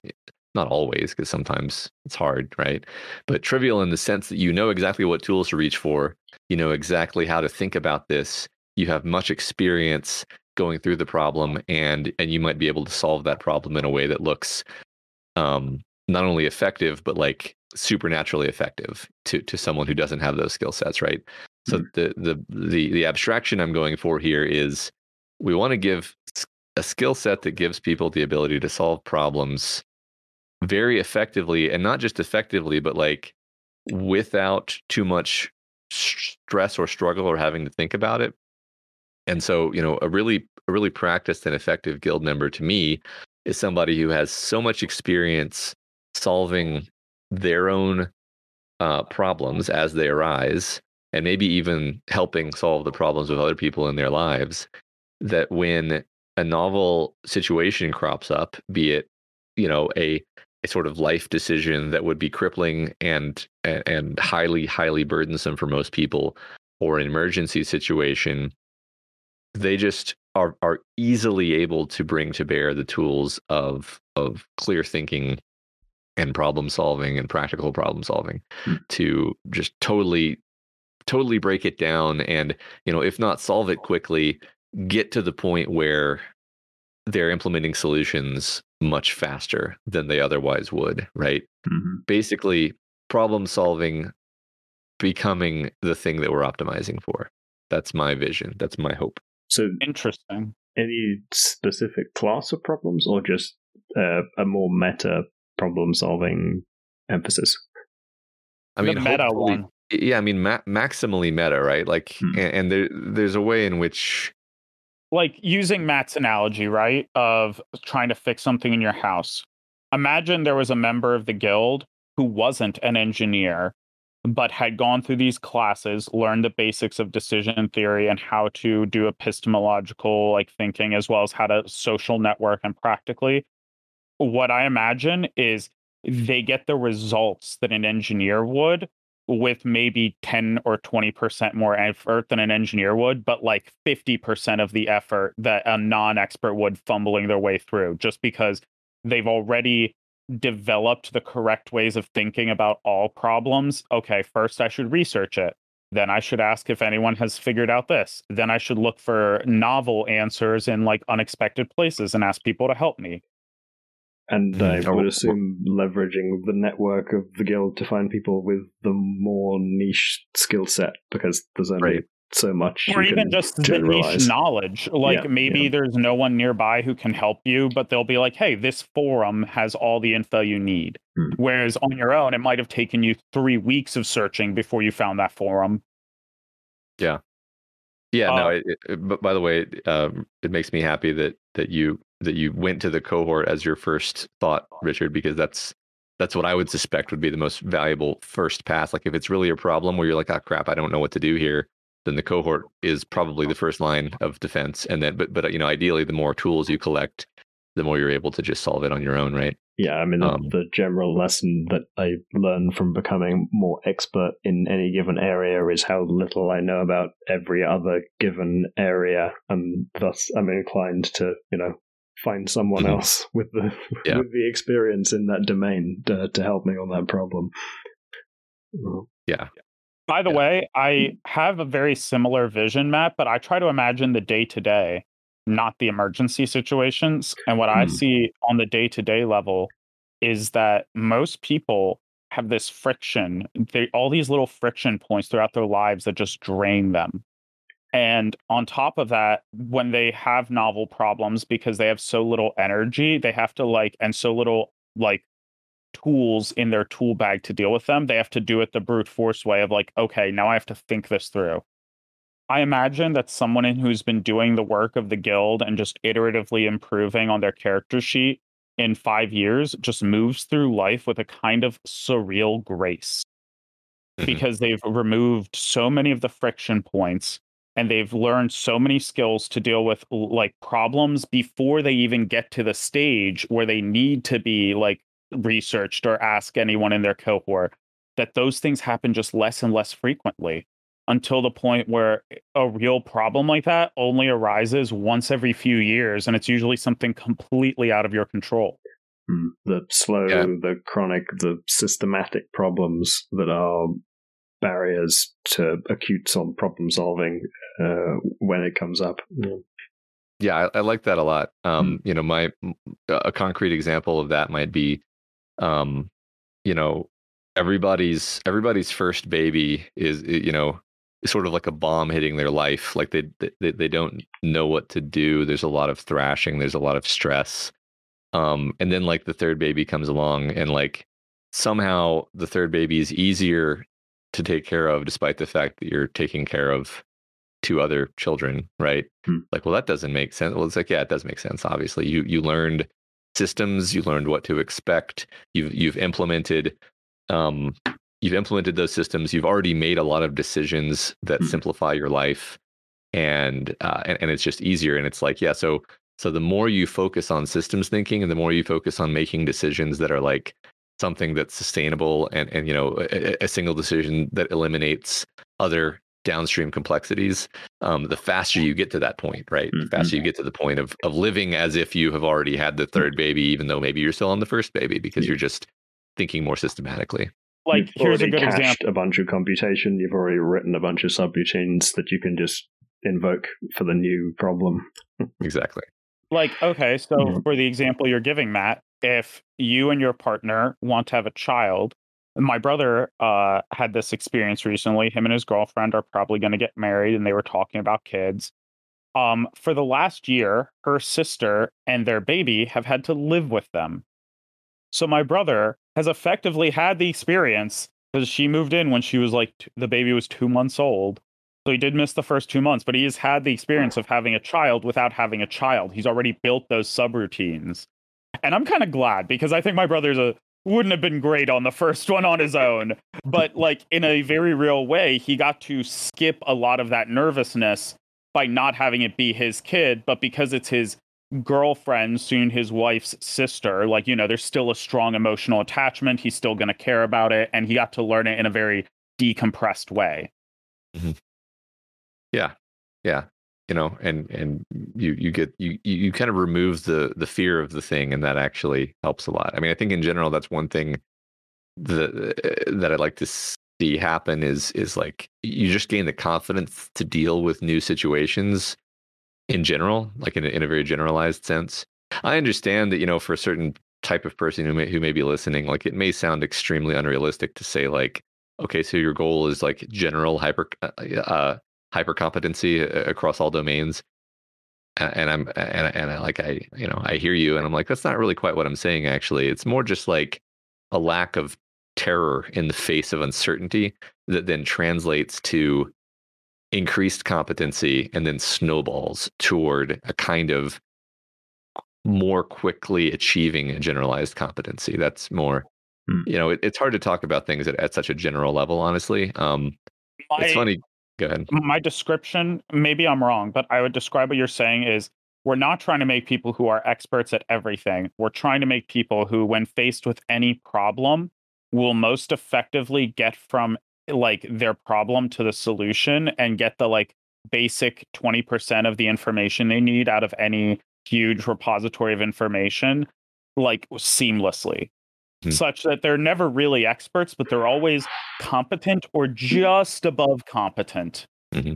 not always because sometimes it's hard, right? But trivial in the sense that you know exactly what tools to reach for, you know exactly how to think about this, you have much experience going through the problem and and you might be able to solve that problem in a way that looks um not only effective but like supernaturally effective to to someone who doesn't have those skill sets right so Mhm. the the the the abstraction i'm going for here is we want to give a skill set that gives people the ability to solve problems very effectively and not just effectively but like without too much stress or struggle or having to think about it and so you know a really a really practiced and effective guild member to me is somebody who has so much experience solving their own uh, problems as they arise and maybe even helping solve the problems of other people in their lives that when a novel situation crops up be it you know a a sort of life decision that would be crippling and and, highly highly burdensome for most people or an emergency situation they just are are easily able to bring to bear the tools of of clear thinking and problem solving and practical problem solving Hmm. to just totally totally break it down and you know if not solve it quickly get to the point where they're implementing solutions much faster than they otherwise would right Mhm. basically problem solving becoming the thing that we're optimizing for that's my vision that's my hope So, Interesting. any specific class of problems, or just uh, a more meta problem-solving emphasis? I mean, the meta one. Yeah, I mean, ma- maximally meta, right? Like, Hmm. and, and there, there's a way in which, like using Matt's analogy, right, of trying to fix something in your house. Imagine there was a member of the guild who wasn't an engineer, but had gone through these classes, learned the basics of decision theory and how to do epistemological like thinking, as well as how to social network and practically. What I imagine is they get the results that an engineer would with maybe 10 or 20% more effort than an engineer would, but like 50% of the effort that a non expert would fumbling their way through, just because they've already developed the correct ways of thinking about all problems. Okay, first I should research it. Then I should ask if anyone has figured out this. Then I should look for novel answers in like unexpected places and ask people to help me. And Mhm. I would assume leveraging the network of the guild to find people with the more niche skill set because there's only Right. so much. or you even can just the niche knowledge like Yeah, maybe yeah. there's no one nearby who can help you but they'll be like hey this forum has all the info you need Hmm. whereas on your own it might have taken you three weeks of searching before you found that forum yeah, Yeah, no. Uh, It, it, but by the way, um, it makes me happy that that you that you went to the cohort as your first thought, Richard, because that's that's what I would suspect would be the most valuable first pass. Like if it's really a problem where you're like, oh crap, I don't know what to do here, then the cohort is probably the first line of defense. And then, but but you know, ideally, the more tools you collect, the more you're able to just solve it on your own, right? Yeah, I mean, the, Um, the general lesson that I learn from becoming more expert in any given area is how little I know about every other given area, and thus I'm inclined to, you know, find someone Mhm. else with the Yeah. with the experience in that domain to, to help me on that problem. Yeah. by the Yeah. way i have a very similar vision matt but i try to imagine the day to day not the emergency situations and what i Hmm. see on the day to day level is that most people have this friction they all these little friction points throughout their lives that just drain them and on top of that when they have novel problems because they have so little energy they have to like and so little like tools in their tool bag to deal with them they have to do it the brute force way of like okay now i have to think this through i imagine that someone who's been doing the work of the guild and just iteratively improving on their character sheet in five years just moves through life with a kind of surreal grace Mhm. because they've removed so many of the friction points and they've learned so many skills to deal with like problems before they even get to the stage where they need to be like researched or ask anyone in their cohort that those things happen just less and less frequently until the point where a real problem like that only arises once every few years and it's usually something completely out of your control hmm, the slow, Yeah. the chronic, the systematic problems that are barriers to acute on problem solving uh, when it comes up. Yeah. Yeah, I, I, like that a lot. Um, mm. You know, my a concrete example of that might be, um, you know, everybody's everybody's first baby is you know sort of like a bomb hitting their life. Like they they they don't know what to do. There's a lot of thrashing. There's a lot of stress. Um, and then like the third baby comes along, and like somehow the third baby is easier to take care of, despite the fact that you're taking care of two other children, right? Hmm. Like, well, that doesn't make sense. Well, it's like, yeah, it does make sense. Obviously, you you learned systems, you learned what to expect, you've you've implemented um, you've implemented those systems. You've already made a lot of decisions that hmm. simplify your life, and, uh, and and it's just easier. And it's like, yeah, so so the more you focus on systems thinking, and the more you focus on making decisions that are like something that's sustainable and and you know a, a single decision that eliminates other downstream complexities, um, the faster you get to that point, right? Mm-hmm. The faster you get to the point of of living as if you have already had the third baby, even though maybe you're still on the first baby because you're just thinking more systematically. Like you've here's a good example: a bunch of computation. You've already written a bunch of subroutines that you can just invoke for the new problem. exactly. Like okay, so mm-hmm. for the example you're giving, Matt, if you and your partner want to have a child my brother uh, had this experience recently. Him and his girlfriend are probably going to get married, and they were talking about kids. Um, for the last year, her sister and their baby have had to live with them. So my brother has effectively had the experience because she moved in when she was like t- the baby was two months old. So he did miss the first two months, but he has had the experience of having a child without having a child. He's already built those subroutines. And I'm kind of glad because I think my brother's a wouldn't have been great on the first one on his own. But like in a very real way, he got to skip a lot of that nervousness by not having it be his kid, but because it's his girlfriend, soon his wife's sister, like, you know, there's still a strong emotional attachment. He's still going to care about it. And he got to learn it in a very decompressed way. Mm-hmm. Yeah. Yeah you know and and you you get you you kind of remove the the fear of the thing and that actually helps a lot. I mean i think in general that's one thing that uh, that i'd like to see happen is is like you just gain the confidence to deal with new situations in general like in a, in a very generalized sense. I understand that you know for a certain type of person who may who may be listening like it may sound extremely unrealistic to say like okay so your goal is like general hyper uh, uh hyper competency across all domains and i'm and, and i like i you know i hear you and i'm like that's not really quite what i'm saying actually it's more just like a lack of terror in the face of uncertainty that then translates to increased competency and then snowballs toward a kind of more quickly achieving a generalized competency that's more hmm. you know it, it's hard to talk about things at, at such a general level honestly um My, it's funny Go ahead. My description, maybe I'm wrong, but I would describe what you're saying is we're not trying to make people who are experts at everything. We're trying to make people who, when faced with any problem, will most effectively get from like their problem to the solution and get the like basic 20% of the information they need out of any huge repository of information like seamlessly hmm. such that they're never really experts, but they're always competent or just above competent. Mm-hmm.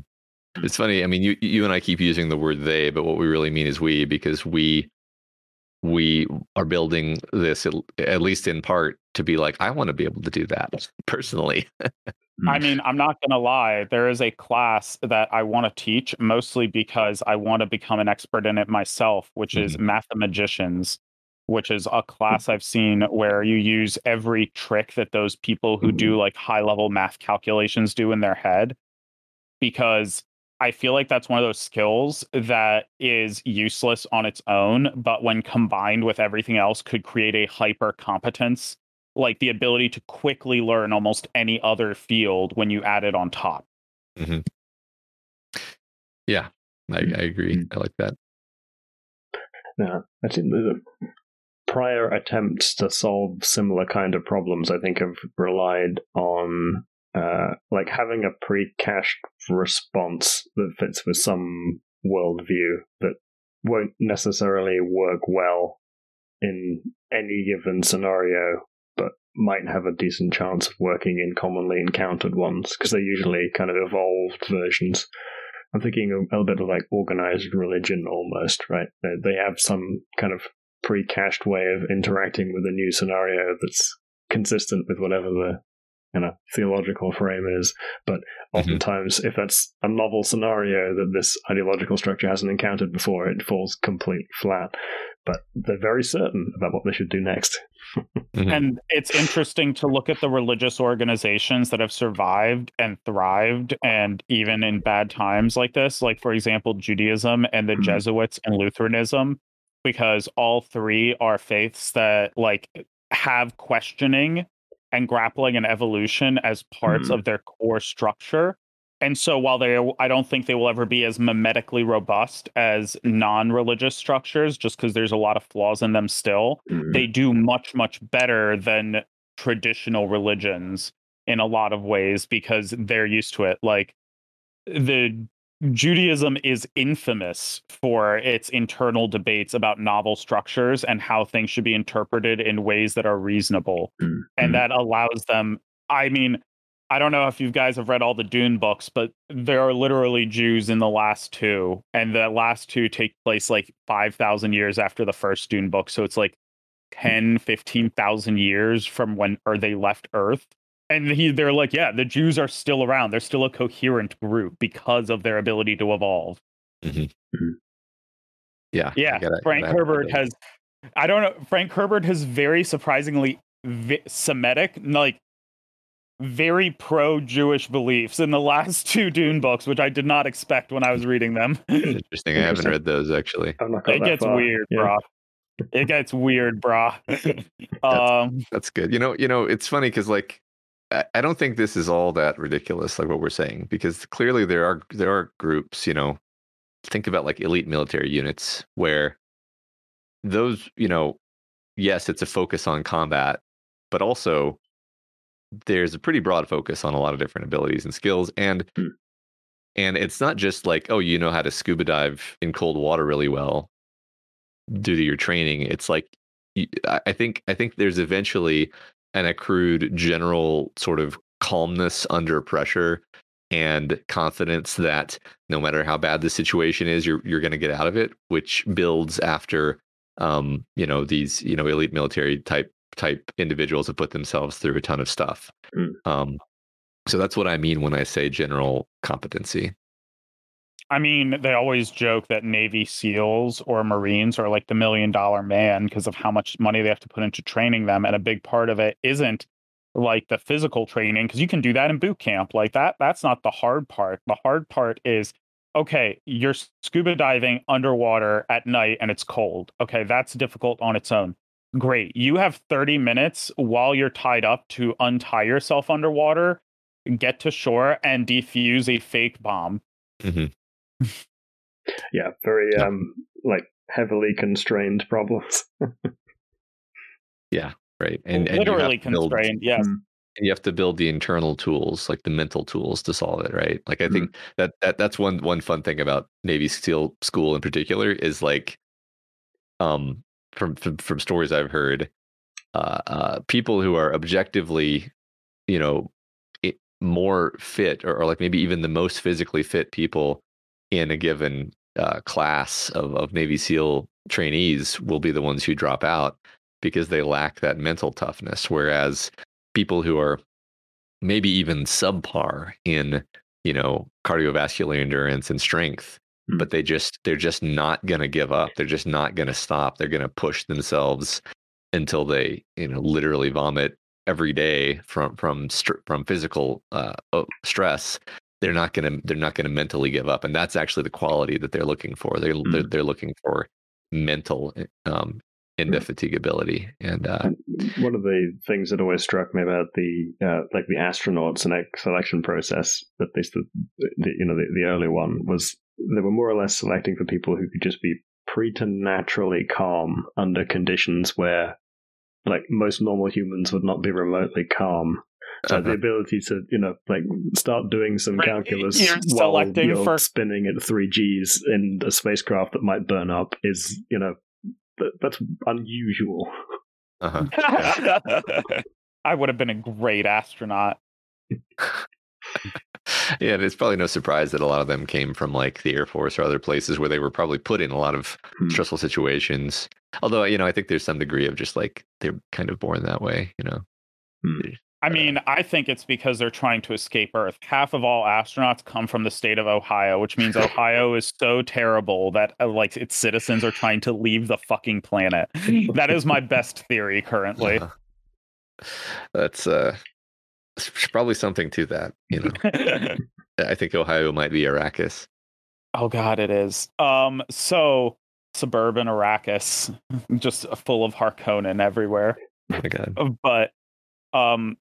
It's funny. I mean, you you and I keep using the word they, but what we really mean is we, because we we are building this at, at least in part to be like, I want to be able to do that personally. I mean, I'm not going to lie. There is a class that I want to teach mostly because I want to become an expert in it myself, which mm-hmm. is Mathemagicians which is a class I've seen where you use every trick that those people who do mm-hmm. like high level math calculations do in their head. Because I feel like that's one of those skills that is useless on its own, but when combined with everything else, could create a hyper competence, like the ability to quickly learn almost any other field when you add it on top. Mm-hmm. Yeah, I, I agree. Mm-hmm. I like that. Yeah, I think the prior attempts to solve similar kind of problems, I think, have relied on uh, like having a pre-cached response that fits with some worldview that won't necessarily work well in any given scenario, but might have a decent chance of working in commonly encountered ones because they're usually kind of evolved versions. I'm thinking a little bit of like organized religion almost, right? They, they have some kind of pre-cached way of interacting with a new scenario that's consistent with whatever the you know theological frame is. But Mm-hmm. oftentimes, if that's a novel scenario that this ideological structure hasn't encountered before, it falls completely flat. But they're very certain about what they should do next. Mhm. And it's interesting to look at the religious organizations that have survived and thrived, and even in bad times like this, like, for example, Judaism and the Mhm. Jesuits and Lutheranism, because all three are faiths that, like, have questioning and grappling and evolution as parts Mhm. of their core structure. And so while they I don't think they will ever be as mimetically robust as non-religious structures just because there's a lot of flaws in them still Mm. they do much much better than traditional religions in a lot of ways because they're used to it like the Judaism is infamous for its internal debates about novel structures and how things should be interpreted in ways that are reasonable Mm. and that allows them I mean I don't know if you guys have read all the Dune books, but there are literally Jews in the last two, and the last two take place like 5,000 years after the first Dune book. So it's like 10, 15,000 years from when or they left Earth. And he, they're like, yeah, the Jews are still around. They're still a coherent group because of their ability to evolve. Yeah. Yeah, gotta- Frank gotta have Herbert those. has. I don't know. Frank Herbert has very surprisingly vi- Semitic, like very pro-Jewish beliefs in the last two Dune books, which I did not expect when I was reading them. it Interesting. I haven't read those actually. I've not got that gets far. weird, Yeah. brah. It gets weird, brah. um, That's good. You know, you know, it's funny because like I, don't think this is all that ridiculous, like what we're saying, because clearly there are there are groups, you know, think about like elite military units where those, you know, yes, it's a focus on combat, but also there's a pretty broad focus on a lot of different abilities and skills and Hmm. and it's not just like oh you know how to scuba dive in cold water really well due to your training it's like I think I think there's eventually an accrued general sort of calmness under pressure and confidence that no matter how bad the situation is you're you're going to get out of it which builds after um you know these you know elite military type type individuals have put themselves through a ton of stuff Mm. um so that's what i mean when i say general competency I mean, they always joke that Navy SEALs or Marines are like the million dollar man because of how much money they have to put into training them. And a big part of it isn't like the physical training because you can do that in boot camp. Like that, that's not the hard part. The hard part is okay, you're scuba diving underwater at night and it's cold. Okay, that's difficult on its own. Great. You have 30 minutes while you're tied up to untie yourself underwater, get to shore, and defuse a fake bomb. Mm-hmm. Yeah, very Yeah. um like heavily constrained problems. Yeah, right and, and you have literally to build- constrained. Yes. Mm. and you have to build the internal tools like the mental tools to solve it right like i think that, that that's one one fun thing about navy seal school in particular is like um from from, from stories i've heard uh, uh people who are objectively you know i more fit or, or like maybe even the most physically fit people in a given uh, class of, of navy seal trainees will be the ones who drop out because they lack that mental toughness whereas people who are maybe even subpar in you know cardiovascular endurance and strength Hmm. but they just they're just not going to give up they're just not going to stop they're going to push themselves until they you know literally vomit every day from from str- from physical uh, stress they're not going to they're not going to mentally give up and that's actually the quality that they're looking for they're they're, Hmm. they're looking for mental um indefatigability and uh And one of the things that always struck me about the uh, like the astronauts and selection process, at least the, the you know the, the early one, was they were more or less selecting for people who could just be preternaturally calm under conditions where like most normal humans would not be remotely calm. So the ability to, you know, like start doing some Right, calculus you're while selecting you're for- spinning at three Gs in a spacecraft that might burn up is, you know, that, that's unusual. uh-huh. I would have been a great astronaut. yeah, and it's probably no surprise that a lot of them came from like the Air Force or other places where they were probably put in a lot of Hmm. stressful situations. Although, you know, I think there's some degree of just like they're kind of born that way, you know. I mean, I think it's because they're trying to escape Earth. Half of all astronauts come from the state of Ohio, which means Ohio is so terrible that uh, like its citizens are trying to leave the fucking planet. That is my best theory currently. Uh, that's uh probably something to that, you know. I think Ohio might be Arrakis. oh god, it is. Um so suburban Arrakis just full of Harkonnen everywhere. Oh my god. but um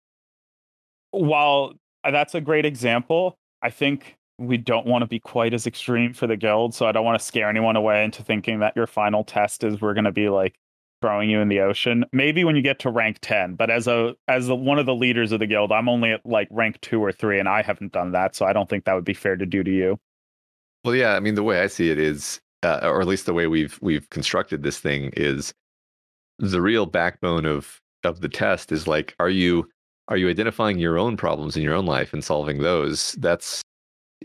while that's a great example i think we don't want to be quite as extreme for the guild so i don't want to scare anyone away into thinking that your final test is we're going to be like throwing you in the ocean. Maybe when you get to rank 10 but as a as a, one of the leaders of the guild i'm only at like rank 2 or 3 and i haven't done that so i don't think that would be fair to do to you. Well, yeah, I mean the way I see it is uh, or at least the way we've we've constructed this thing is the real backbone of of the test is like are you are you identifying your own problems in your own life and solving those? That's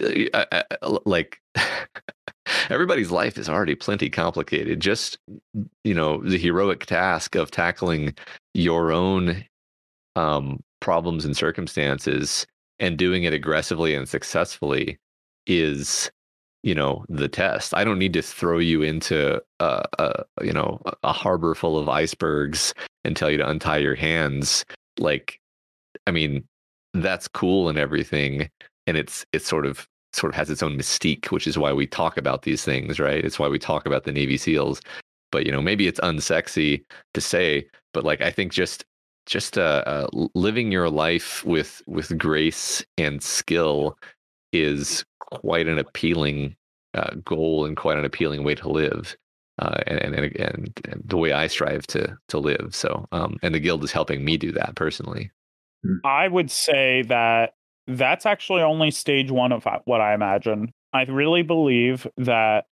uh, like everybody's life is already plenty complicated. Just you know the heroic task of tackling your own um problems and circumstances and doing it aggressively and successfully is you know the test. I don't need to throw you into a, a you know a harbor full of icebergs and tell you to untie your hands. Like i mean that's cool and everything and it's it's sort of sort of has its own mystique which is why we talk about these things right it's why we talk about the navy seals but you know maybe it's unsexy to say but like i think just just uh, uh living your life with with grace and skill is quite an appealing uh, goal and quite an appealing way to live uh, and, and, and the way I strive to to live. So, um, and the guild is helping me do that personally. Mm. I would say that that's actually only stage one of what I imagine. I really believe that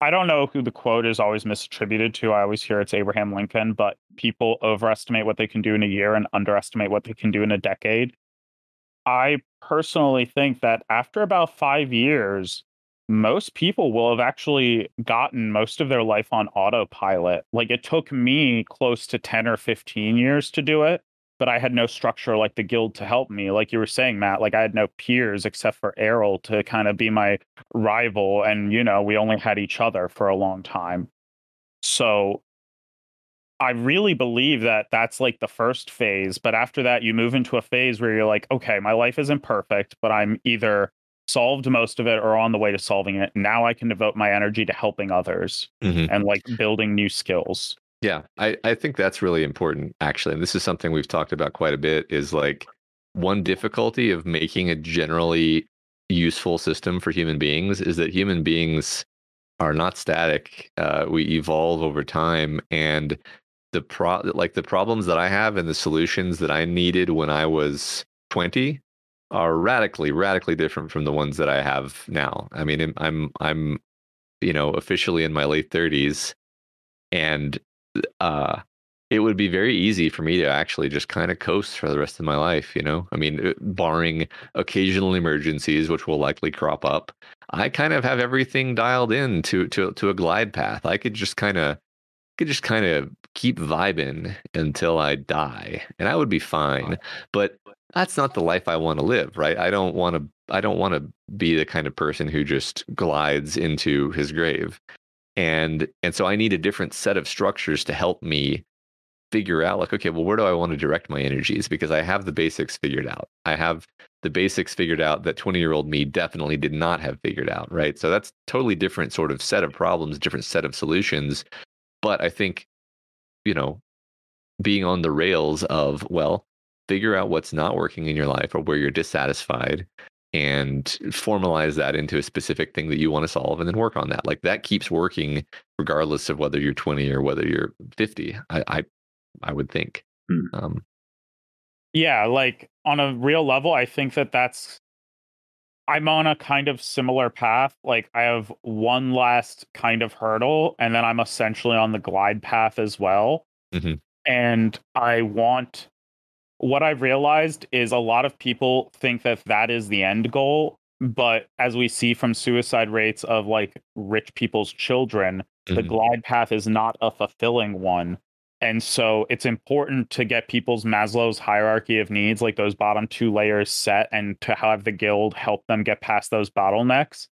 I don't know who the quote is always misattributed to. I always hear it's Abraham Lincoln, but people overestimate what they can do in a year and underestimate what they can do in a decade. I personally think that after about five years, most people will have actually gotten most of their life on autopilot. Like it took me close to 10 or 15 years to do it but I had no structure like the guild to help me. Like you were saying, Matt, like I had no peers except for Errol to kind of be my rival. And, you know, we only had each other for a long time. So I really believe that that's like the first phase. But after that, you move into a phase where you're like, okay, my life isn't perfect, but I'm either solved most of it or on the way to solving it. Now I can devote my energy to helping others Mhm. and like building new skills. Yeah, I, I think that's really important, actually. And this is something we've talked about quite a bit is like one difficulty of making a generally useful system for human beings is that human beings are not static. Uh, we evolve over time. And the pro like the problems that I have and the solutions that I needed when I was 20 are radically, radically different from the ones that I have now. I mean, I'm I'm, you know, officially in my late 30s. And uh it would be very easy for me to actually just kind of coast for the rest of my life you know? I mean uh, barring occasional emergencies which will likely crop up i kind of have everything dialed in to to to a glide path. I could just kind of could just kind of keep vibing until i die and i would be fine but that's not the life i want to live right? I don't want to i don't want to be the kind of person who just glides into his grave and and so i need a different set of structures to help me figure out like okay well where do i want to direct my energies? Because i have the basics figured out. I have the basics figured out that 20 year old me definitely did not have figured out right? So that's totally different sort of set of problems different set of solutions but i think you know being on the rails of well figure out what's not working in your life or where you're dissatisfied and formalize that into a specific thing that you want to solve and then work on that like that keeps working regardless of whether you're 20 or whether you're 50 i i, I would think Hmm. um Yeah, like on a real level, I think that that's I'm on a kind of similar path. Like I have one last kind of hurdle, and then I'm essentially on the glide path as well. Mhm. And I want what I've realized is a lot of people think that that is the end goal. But as we see from suicide rates of like rich people's children, the Mhm. glide path is not a fulfilling one. And so it's important to get people's Maslow's hierarchy of needs, like those bottom two layers set, and to have the guild help them get past those bottlenecks.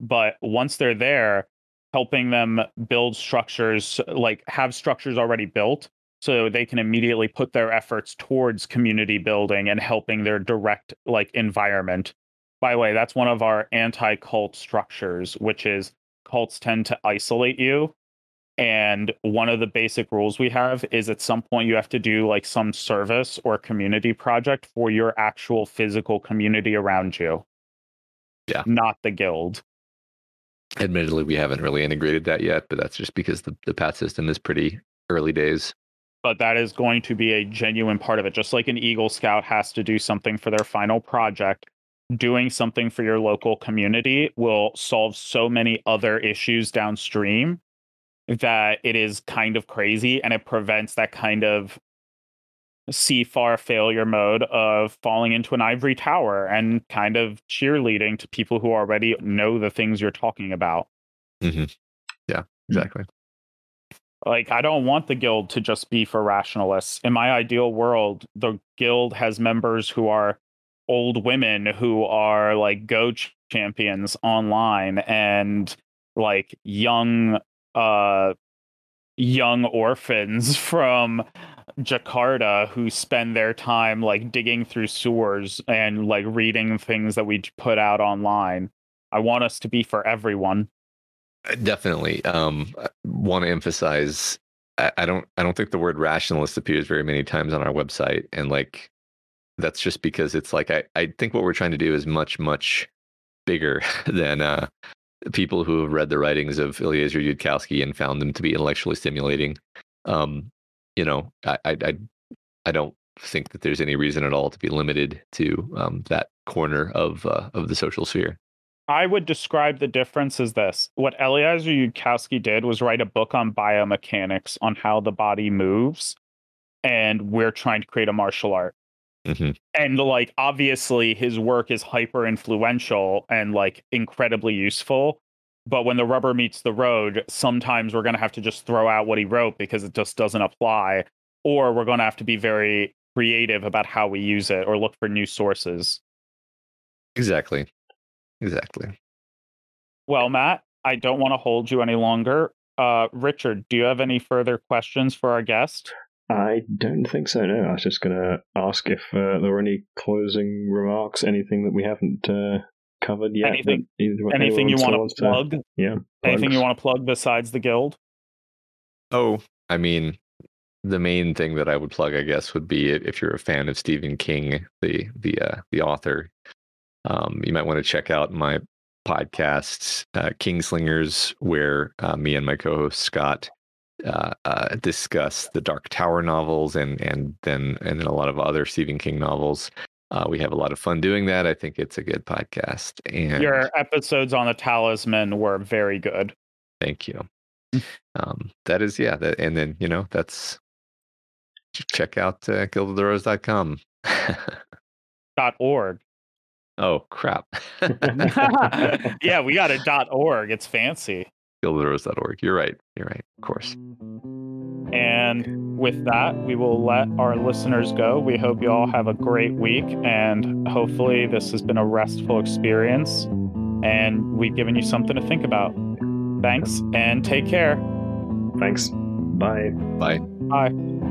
But once they're there, helping them build structures, like have structures already built, so they can immediately put their efforts towards community building and helping their direct like environment. By the way, that's one of our anti-cult structures, which is cults tend to isolate you and one of the basic rules we have is at some point you have to do like some service or community project for your actual physical community around you. Yeah. Not the guild. Admittedly, we haven't really integrated that yet, but that's just because the, the path system is pretty early days. But that is going to be a genuine part of it. Just like an Eagle Scout has to do something for their final project, doing something for your local community will solve so many other issues downstream that it is kind of crazy and it prevents that kind of CFAR failure mode of falling into an ivory tower and kind of cheerleading to people who already know the things you're talking about. Mm-hmm. Yeah, exactly. Like, I don't want the guild to just be for rationalists. In my ideal world, the guild has members who are old women who are like go ch- champions online and like young uh young orphans from Jakarta who spend their time like digging through sewers and like reading things that we put out online. I want us to be for everyone. Uh, Definitely. Um, want to emphasize. I, don't. I don't think the word rationalist appears very many times on our website, and like, that's just because it's like I. I think what we're trying to do is much, much bigger than uh, people who have read the writings of Eliezer Yudkowsky and found them to be intellectually stimulating. Um, you know, I, I, I, I don't think that there's any reason at all to be limited to um, that corner of uh, of the social sphere. I would describe the difference as this. What Eliezer Yudkowsky did was write a book on biomechanics on how the body moves, and we're trying to create a martial art. Mhm. And like obviously his work is hyper influential and like incredibly useful. But when the rubber meets the road, sometimes we're gonna have to just throw out what he wrote because it just doesn't apply. Or we're gonna have to be very creative about how we use it or look for new sources. Exactly. Exactly. Well, Matt, I don't want to hold you any longer. Uh, Richard, do you have any further questions for our guest? I don't think so. No, I was just going to ask if uh, there were any closing remarks, anything that we haven't uh, covered yet. Anything- that Anything you want to wants plug? Yeah. Anything plugs. you want to plug besides the guild? Oh, I mean, the main thing that I would plug, I guess, would be if you're a fan of Stephen King, the the uh, the author. Um, you might want to check out my podcast, uh, Kingslingers, where uh, me and my co-host Scott uh, uh, discuss the Dark Tower novels and and then and then a lot of other Stephen King novels. Uh, we have a lot of fun doing that. I think it's a good podcast. And Your episodes on the talisman were very good. Thank you. um, that is, yeah. That, and then, you know, that's check out uh, guildoftheRose.com. Dot org. Oh, crap. yeah, we got a dot org. It's fancy. guildoftheRose.org. You're right. You're right. Of course. And with that, we will let our listeners go. We hope you all have a great week, and hopefully, this has been a restful experience. And we've given you something to think about. Thanks, and take care. Thanks. Bye. Bye. Bye.